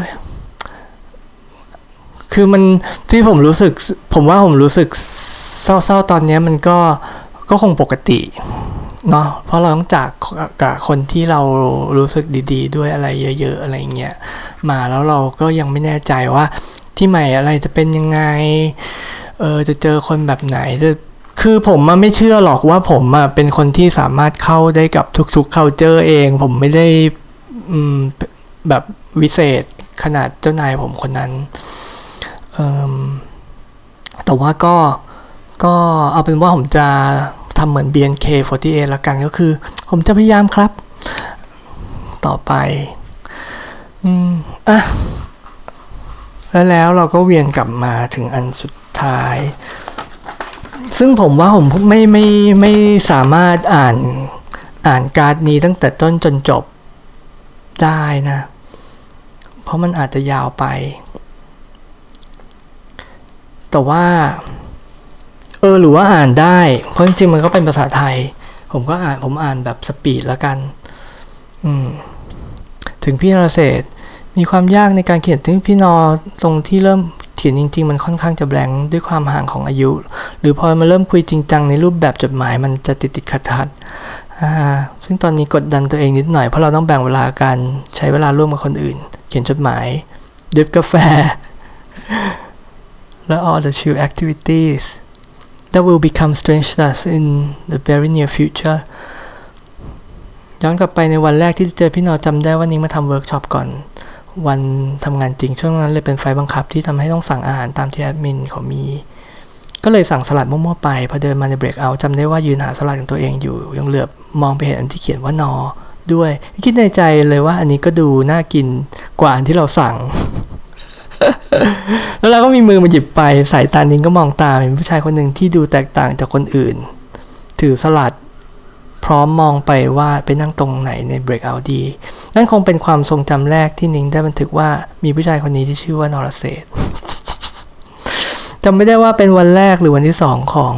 คือมันที่ผมรู้สึก ผมว่าผมรู้สึกเศร้าๆตอนนี้มันก็ก็คงปกติ เนาะเพราะเราต้องจากกับคนที่เรารู้สึกดี ๆ ด้วยอะไรเยอะ ๆ อะไรเงี้ยมาแล้วเราก็ยังไม่แน่ใจว่าที่ใหม่อะไรจะเป็นยังไงเออจะเจอคนแบบไหนจะคือผมมาไม่เชื่อหรอกว่าผมอะเป็นคนที่สามารถเข้าได้กับทุกๆ culture เอง ผมไม่ได้แบบวิเศษขนาดเจ้านายผมคนนั้นแต่ว่าก็ก็เอาเป็นว่าผมจะ ทำเหมือน BNK48 ละกันก็คือ ผมจะพยายามครับ ต่อไป อืม อะ แล้วแล้วเราก็เวียนกลับมาถึงอันสุดท้าย ซึ่งผมว่าผมไม่ไม่ไม่สามารถอ่านอ่านการ์ดนี้ตั้งแต่ต้นจนจบได้นะ เพราะมันอาจจะยาวไป แต่ว่า เออหรือว่าอ่านได้ เพราะจริงๆมันก็เป็นภาษาไทย ผมก็อ่านผมอ่านแบบสปีดล้วกัน อืม ถึงพี่นรเศรษฐ์มีความยากในการเขียนถึงพี่นอตรงที่เริ่มเขียนจริง ๆ มันค่อนข้างจะแบงด้วยความห่างของอายุ หรือพอมาเริ่มคุยจริงจังในรูปแบบจดหมายมันจะติดติดขัดขัดอ่าซึ่งตอนนี้กดดันตัวเองนิดหน่อยเพราะเราต้องแบ่งเวลาการใช้เวลาร่วมกับคนอื่น เขียนจดหมายดื่มกาแฟ และ all the chill activities that will become strangers in the very near future ย้อนกลับไปในวันแรกที่เจอพี่นอจำได้ว่านิ้งมาทำเวิร์กช็อปก่อน วันทำงานจริงช่วงนั้นเลยเป็นไฟลต์บังคับที่ทำให้ต้องสั่งอาหารตามที่แอดมินเขามี ก็เลยสั่งสลัดมั่วๆไป พอเดินมาใน breakout จำได้ว่ายืนหาสลัดของตัวเองอยู่ ยังเหลือบมองไปเห็นอันที่เขียนว่านอด้วย คิดในใจเลยว่าอันนี้ก็ดูน่ากินกว่าอันที่เราสั่ง แล้วเราก็มีมือมาหยิบไป สายตานิงก็มองตาเห็นผู้ชายคนหนึ่งที่ดูแตกต่างจากคนอื่น ถือสลัด พร้อมมองไปว่าไปนั่งตรงไหนใน breakout ดี นั่นคงเป็นความทรงจำแรกที่นิงได้บันทึกว่ามีผู้ชายคนนี้ที่ชื่อว่านรเศษจำไม่ได้ว่าเป็นวันแรกหรือวันที่สองของ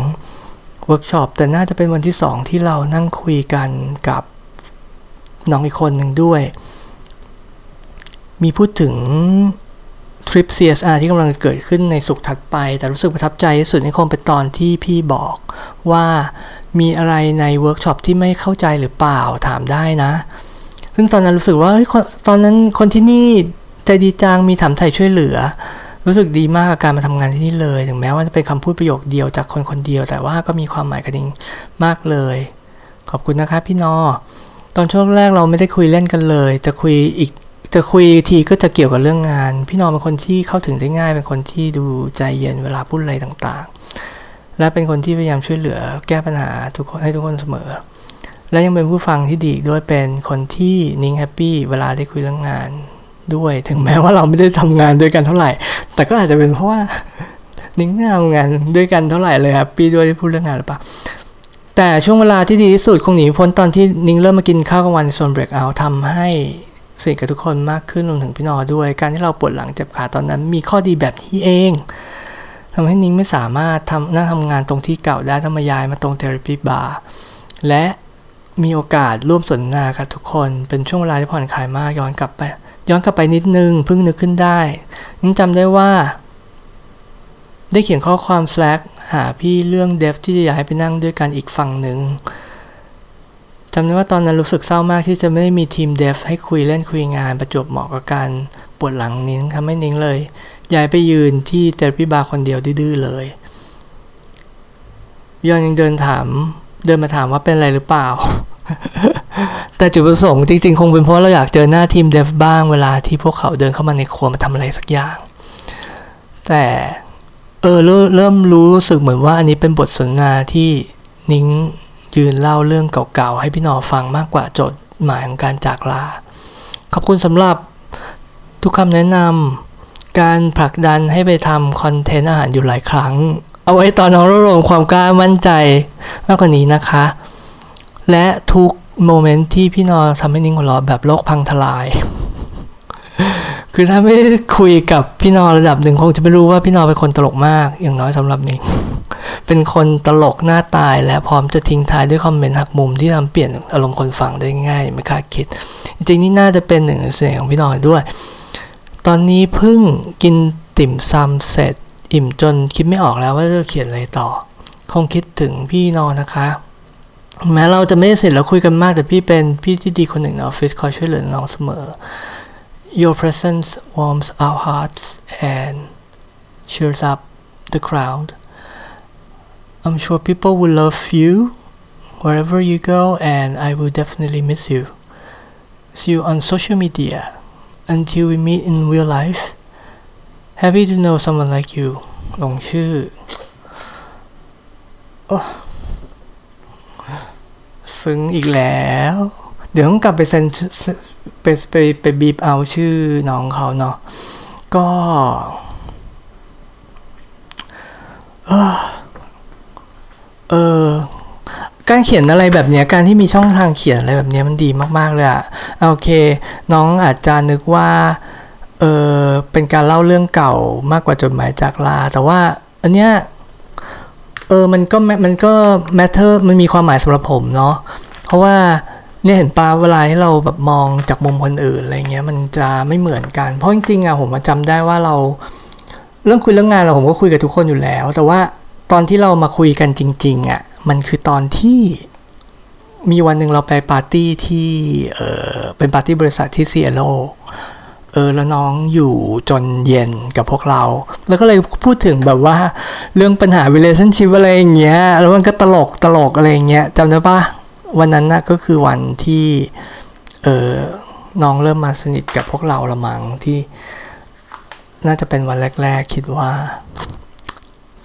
เวิร์กช็อปแต่น่าจะเป็นวันที่สองที่เรานั่งคุยกันกับน้องอีกคนหนึ่งด้วย มีพูดถึง ทริป CSR ที่กำลังเกิดขึ้นในศุกร์ถัดไป แต่รู้สึกประทับใจที่สุดนี่คงเป็นตอนที่พี่บอกว่ามีอะไรในเวิร์กช็อปที่ไม่เข้าใจหรือเปล่าถามได้นะ ซึ่งตอนนั้นรู้สึกว่าตอนนั้นคนที่นี่ใจดีจังมีถามไถ่ช่วยเหลือ รู้สึกดีมากกับการมาทำงานที่นี่เลย ถึงแม้ว่าจะเป็นคำพูดประโยคเดียวจากคนคนเดียว แต่ว่าก็มีความหมายกระดิ่งมากเลย ขอบคุณนะครับพี่นอตอนช่วงแรกเราไม่ได้คุยเล่นกันเลย จะคุยอีก จะคุยทีก็จะเกี่ยวกับเรื่องงาน พี่นอเป็นคนที่เข้าถึงได้ง่าย เป็นคนที่ดูใจเย็นเวลาพูดอะไรต่างๆ และเป็นคนที่พยายามช่วยเหลือแก้ปัญหาทุกคนให้ทุกคนเสมอ และยังเป็นผู้ฟังที่ดีด้วยเป็นคนที่นิ่งแฮปปี้เวลาได้คุยเรื่องงานด้วย ถึงแม้ว่าเราไม่ได้ทำงานด้วยกันเท่าไหร่ แต่ก็อาจจะเป็นเพราะว่านิ้งไม่ทำงานด้วยกันเท่าไหร่เลย happy ด้วยที่พูดเรื่องงานหรือเปล่าแต่ช่วงเวลาที่ดีที่สุดคงหนีพ้นตอนที่นิ้งเริ่มมากินข้าวกลางวันในโซน breakout ทำให้ สนิทกับทุกคนมากขึ้นรวมถึงพี่นอด้วย การที่เราปวดหลังเจ็บขาตอนนั้น มีข้อดีแบบนี้เองทำให้นิ้งไม่สามารถทำนั่งทำงานตรงที่เก่าได้ต้องมาย้ายมาตรง therapy bar และมีโอกาสร่วมสนทนากับทุกคน เป็นช่วงเวลาที่ผ่อนคลายมากย้อนกลับไป ย้อนกลับไปนิดนึงเพิ่งนึกขึ้นได้นิ้งจำได้ว่า ได้เขียนข้อความ Slack หาพี่เรื่อง dev ที่จะอยากให้ไปนั่งด้วยกันอีกฝั่งหนึ่ง จำได้ว่าตอนนั้นรู้สึกเศร้ามากที่จะไม่ได้มีทีม dev ให้คุยเล่นคุยงานประจวบเหมาะกับการปวดหลังนิ้งทำให้นิ้งเลยย้ายไปยืนที่ therapy bar คนเดียวดื้อเลยยอนยังเดินถามเดินมาถามว่าเป็นอะไรหรือเปล่า แต่จุดประสงค์จริงๆ คงเป็นเพราะเราอยากเจอหน้าทีมเดฟบ้างเวลาที่พวกเขาเดินเข้ามาในครัวมาทำอะไรสักอย่าง แต่เออเริ่มรู้สึกเหมือนว่าอันนี้เป็นบทสนทนาที่นิ้ง ยืนเล่าเรื่องเก่าๆ ให้พี่นอฟังมากกว่าจดหมายของการจากลา ขอบคุณสำหรับทุกคำแนะนำการผลักดันให้ไปทำคอนเทนต์อาหารอยู่หลายครั้ง เอาไว้ตอนน้องรวบรวมความกล้ามั่นใจมากกว่านี้นะคะ และทุกโมเมนต์ที่พี่นอทำให้นิ่งหัวเราะแบบโลกพังทลาย คือถ้าไม่คุยกับพี่นอระดับหนึ่งคงจะไม่รู้ว่าพี่นอเป็นคนตลกมาก อย่างน้อยสำหรับนิ่ง เป็นคนตลกหน้าตายและพร้อมจะทิ้งท้ายด้วยคอมเมนต์หักมุมที่ทำเปลี่ยนอารมณ์คนฟังได้ง่ายไม่คาดคิด จริงๆนี่น่าจะเป็นหนึ่งในเสน่ห์ของพี่นอยด้วย ตอนนี้เพิ่งกินติ่มซำเสร็จ อิ่มจนคิดไม่ออกแล้วว่าจะเขียนอะไรต่อ คงคิดถึงพี่นอนนะคะแม้เราจะไม่ได้เสร็จแล้วคุยกันมากแต่พี่เป็นพี่ที่ดีคนหนึ่งในออฟฟิศคอยช่วยเหลือน้องเสมอ Your presence warms our hearts and cheers up the crowd I'm sure people will love you wherever you go, and I will definitely miss you. See you on social media. Until we meet in real life, happy to know someone like you. ลงชื่อซึ้งอีกแล้ว เดี๋ยวต้องกลับไปเซ็นไปไปไปบีบเอาชื่อน้องเขาเนาะก็เออ เออการเขียนอะไรแบบนี้การที่มีช่องทางเขียนอะไรแบบนี้มันดีมาก ๆ เลยอะโอเค น้องอาจจะนึกว่าเออเป็นการเล่าเรื่องเก่ามากกว่าจดหมายจากลา แต่ว่าอันเนี้ยเออมันก็มันก็ matter มันมีความหมายสำหรับผมเนาะเพราะว่าเนี่ยเห็นปลาเวลาที่เราแบบมองจากมุมคนอื่นอะไรเงี้ยมันจะไม่เหมือนกัน เพราะจริงๆอะผมจำได้ว่าเราเรื่องคุยเรื่องงานเราผมก็คุยกับทุกคนอยู่แล้ว แต่ว่า ตอนที่เรามาคุยกันจริงๆอะ่ะมันคือตอนที่มีวันหนึ่งเราไปปาร์ตี้ที่เออเป็นปาร์ตี้บริษัทที่ซีแอโลเออแล้วน้องอยู่จนเย็นกับพวกเรา แล้วก็เลยพูดถึงแบบว่าเรื่องปัญหา relationship อะไรอย่างเงี้ย แล้วมันก็ตลกตลกอะไรอย่างเงี้ยจำได้ปะวันนั้นนะก็คือวันที่เออน้องเริ่มมาสนิทกับพวกเราละมังที่น่าจะเป็นวันแรก ๆ คิดว่า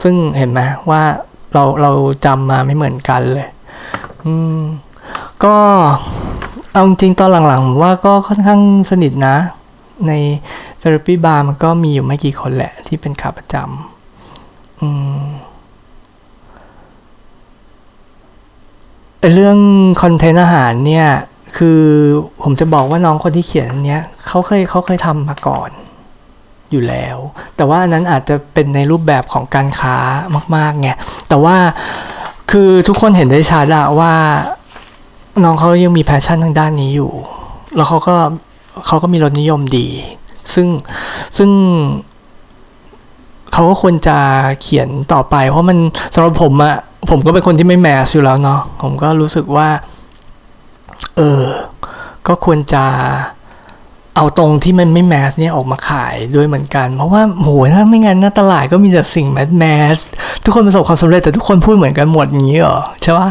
ซึ่งเห็นไหมว่าเราเราจำมาไม่เหมือนกันเลย อืม ก็เอาจริงตอนหลังๆ ว่าก็ค่อนข้างสนิทนะ ในเซอร์ปีบาร์มันก็มีอยู่ไม่กี่คนแหละ ที่เป็นขาประจำอืมเรื่องคอนเทนต์อาหารเนี่ย คือผมจะบอกว่าน้องคนที่เขียนนเนี้ยเขาเคยเขาเคยทำมาก่อน อยู่แล้ว แต่ว่านั้นอาจจะเป็นในรูปแบบของการค้ามากๆไงแต่ว่าคือทุกคนเห็นได้ชัดอะว่าน้องเขายังมีแพชชั่นทางด้านนี้อยู่ แล้วเขาก็เขาก็มีรสนิยมดี ซึ่งซึ่งเขาก็ควรจะเขียนต่อไป เพราะมันสำหรับผมอะผมก็เป็นคนที่ไม่แมสอยู่แล้วเนาะผมก็รู้สึกว่า เออ ก็ควรจะ เอาตรงที่มันไม่แมสเนี่ยออกมาขายด้วยเหมือนกัน เพราะว่าโหถ้าไม่งั้นหน้าตลาดก็มีแต่สิ่งแมสแมสทุกคนประสบความสำเร็จแต่ทุกคนพูดเหมือนกันหมดอย่างนี้เหรอใช่ปะ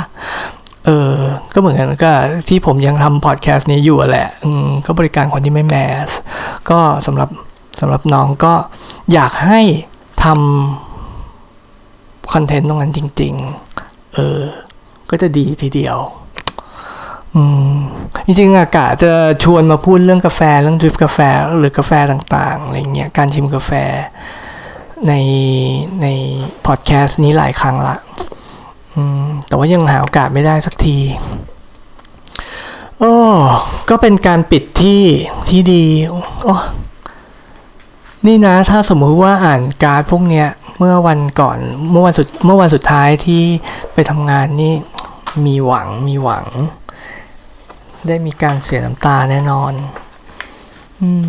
เออ ก็เหมือนกันก็ที่ผมยังทำพอดแคสต์นี้อยู่แหละอืมก็บริการคนที่ไม่แมสก็สำหรับสำหรับน้องก็อยากให้ทำคอนเทนต์ตรงนั้นจริง ๆ เออ ก็จะดีทีเดียว จริงๆอากาศจะชวนมาพูดเรื่องกาแฟเรื่องดริปกาแฟหรือกาแฟต่างๆอะไรเงี้ยการชิมกาแฟในในพอดแคสต์นี้หลายครั้งละแต่ว่ายังหาโอกาสไม่ได้สักทีโอ้ก็เป็นการปิดที่ที่ดีโอ้นี่นะถ้าสมมุติว่าอ่านการ์ดพวกเนี้ยเมื่อวันก่อนเมื่อวันสุดเมื่อวันสุดท้ายที่ไปทำงานนี่มีหวังมีหวัง ได้มีการเสียน้ำตาแน่นอนอืม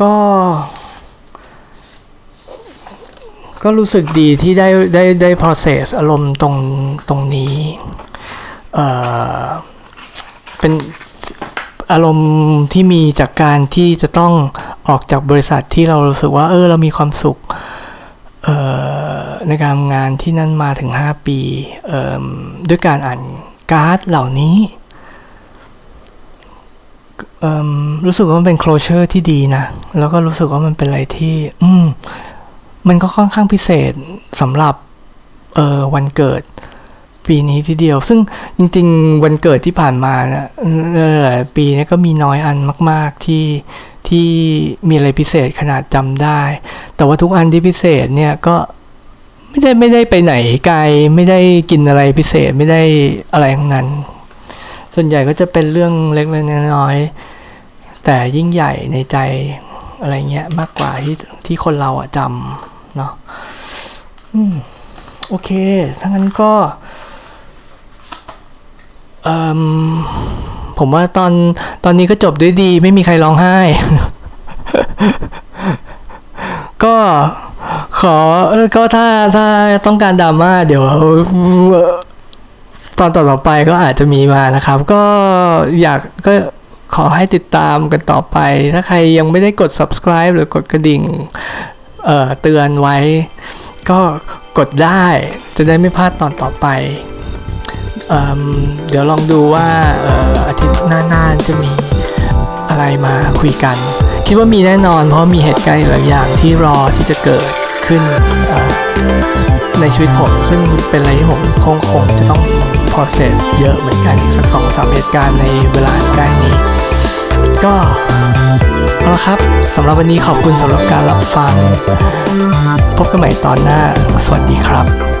ก็ ก็รู้สึกดีที่ได้ได้ได้ process อารมณ์ตรงตรงนี้ เอ่อ เป็นอารมณ์ที่มีจากการที่จะต้องออกจากบริษัทที่เรารู้สึกว่า เออ เรามีความสุข เอ่อ ในการทำงานที่นั่นมาถึง 5 ปี เอ่อ ด้วยการอ่านการ์ดเหล่านี้ รู้สึกว่ามันเป็น closure ที่ดีนะ แล้วก็รู้สึกว่ามันเป็นอะไรที่ อืม มันก็ค่อนข้างพิเศษสำหรับ เออวันเกิด ปีนี้ทีเดียว ซึ่งจริง ๆ วันเกิดที่ผ่านมานะหลายปีนี้ก็มีน้อยอันมาก ๆ ที่ที่มีอะไรพิเศษขนาดจำได้ แต่ว่าทุกอันที่พิเศษเนี่ยก็ไม่ได้ไม่ได้ไปไหนไกล ไม่ได้กินอะไรพิเศษไม่ได้อะไรทั้งนั้น ส่วนใหญ่ก็จะเป็นเรื่องเล็กๆน้อยๆ แต่ยิ่งใหญ่ในใจอะไรเงี้ยมากกว่าที่ที่คนเราอะจำเนาะอืมโอเคถ้างั้นก็เอ่มผมว่าตอนตอนนี้ก็จบด้วยดี ไม่มีใครร้องไห้ ก็ขอก็ถ้าถ้าต้องการดราม่าเดี๋ยวตอนต่อไปก็อาจจะมีมานะครับ ก็อยากก็ ขอให้ติดตามกันต่อไป ถ้าใครยังไม่ได้กด subscribe หรือกดกระดิ่งเเตือนไว้ ก็กดได้จะได้ไม่พลาดตอนต่อไปเเดี๋ยวลองดูว่าอาทิตย์หน้าๆจะมีอะไรมาคุยกัน คิดว่ามีแน่นอนเพราะมีเหตุการณ์หลายอย่างที่รอที่จะเกิดขึ้นในชีวิตผม ซึ่งเป็นอะไรที่ผมคงคงจะต้อง process เยอะเหมือนกันอีกสักสองสามเหตุการณ์ในเวลาใกล้นี้ ก็เอาละครับสำหรับวันนี้ขอบคุณสำหรับการรับฟัง พบกันใหม่ตอนหน้า สวัสดีครับ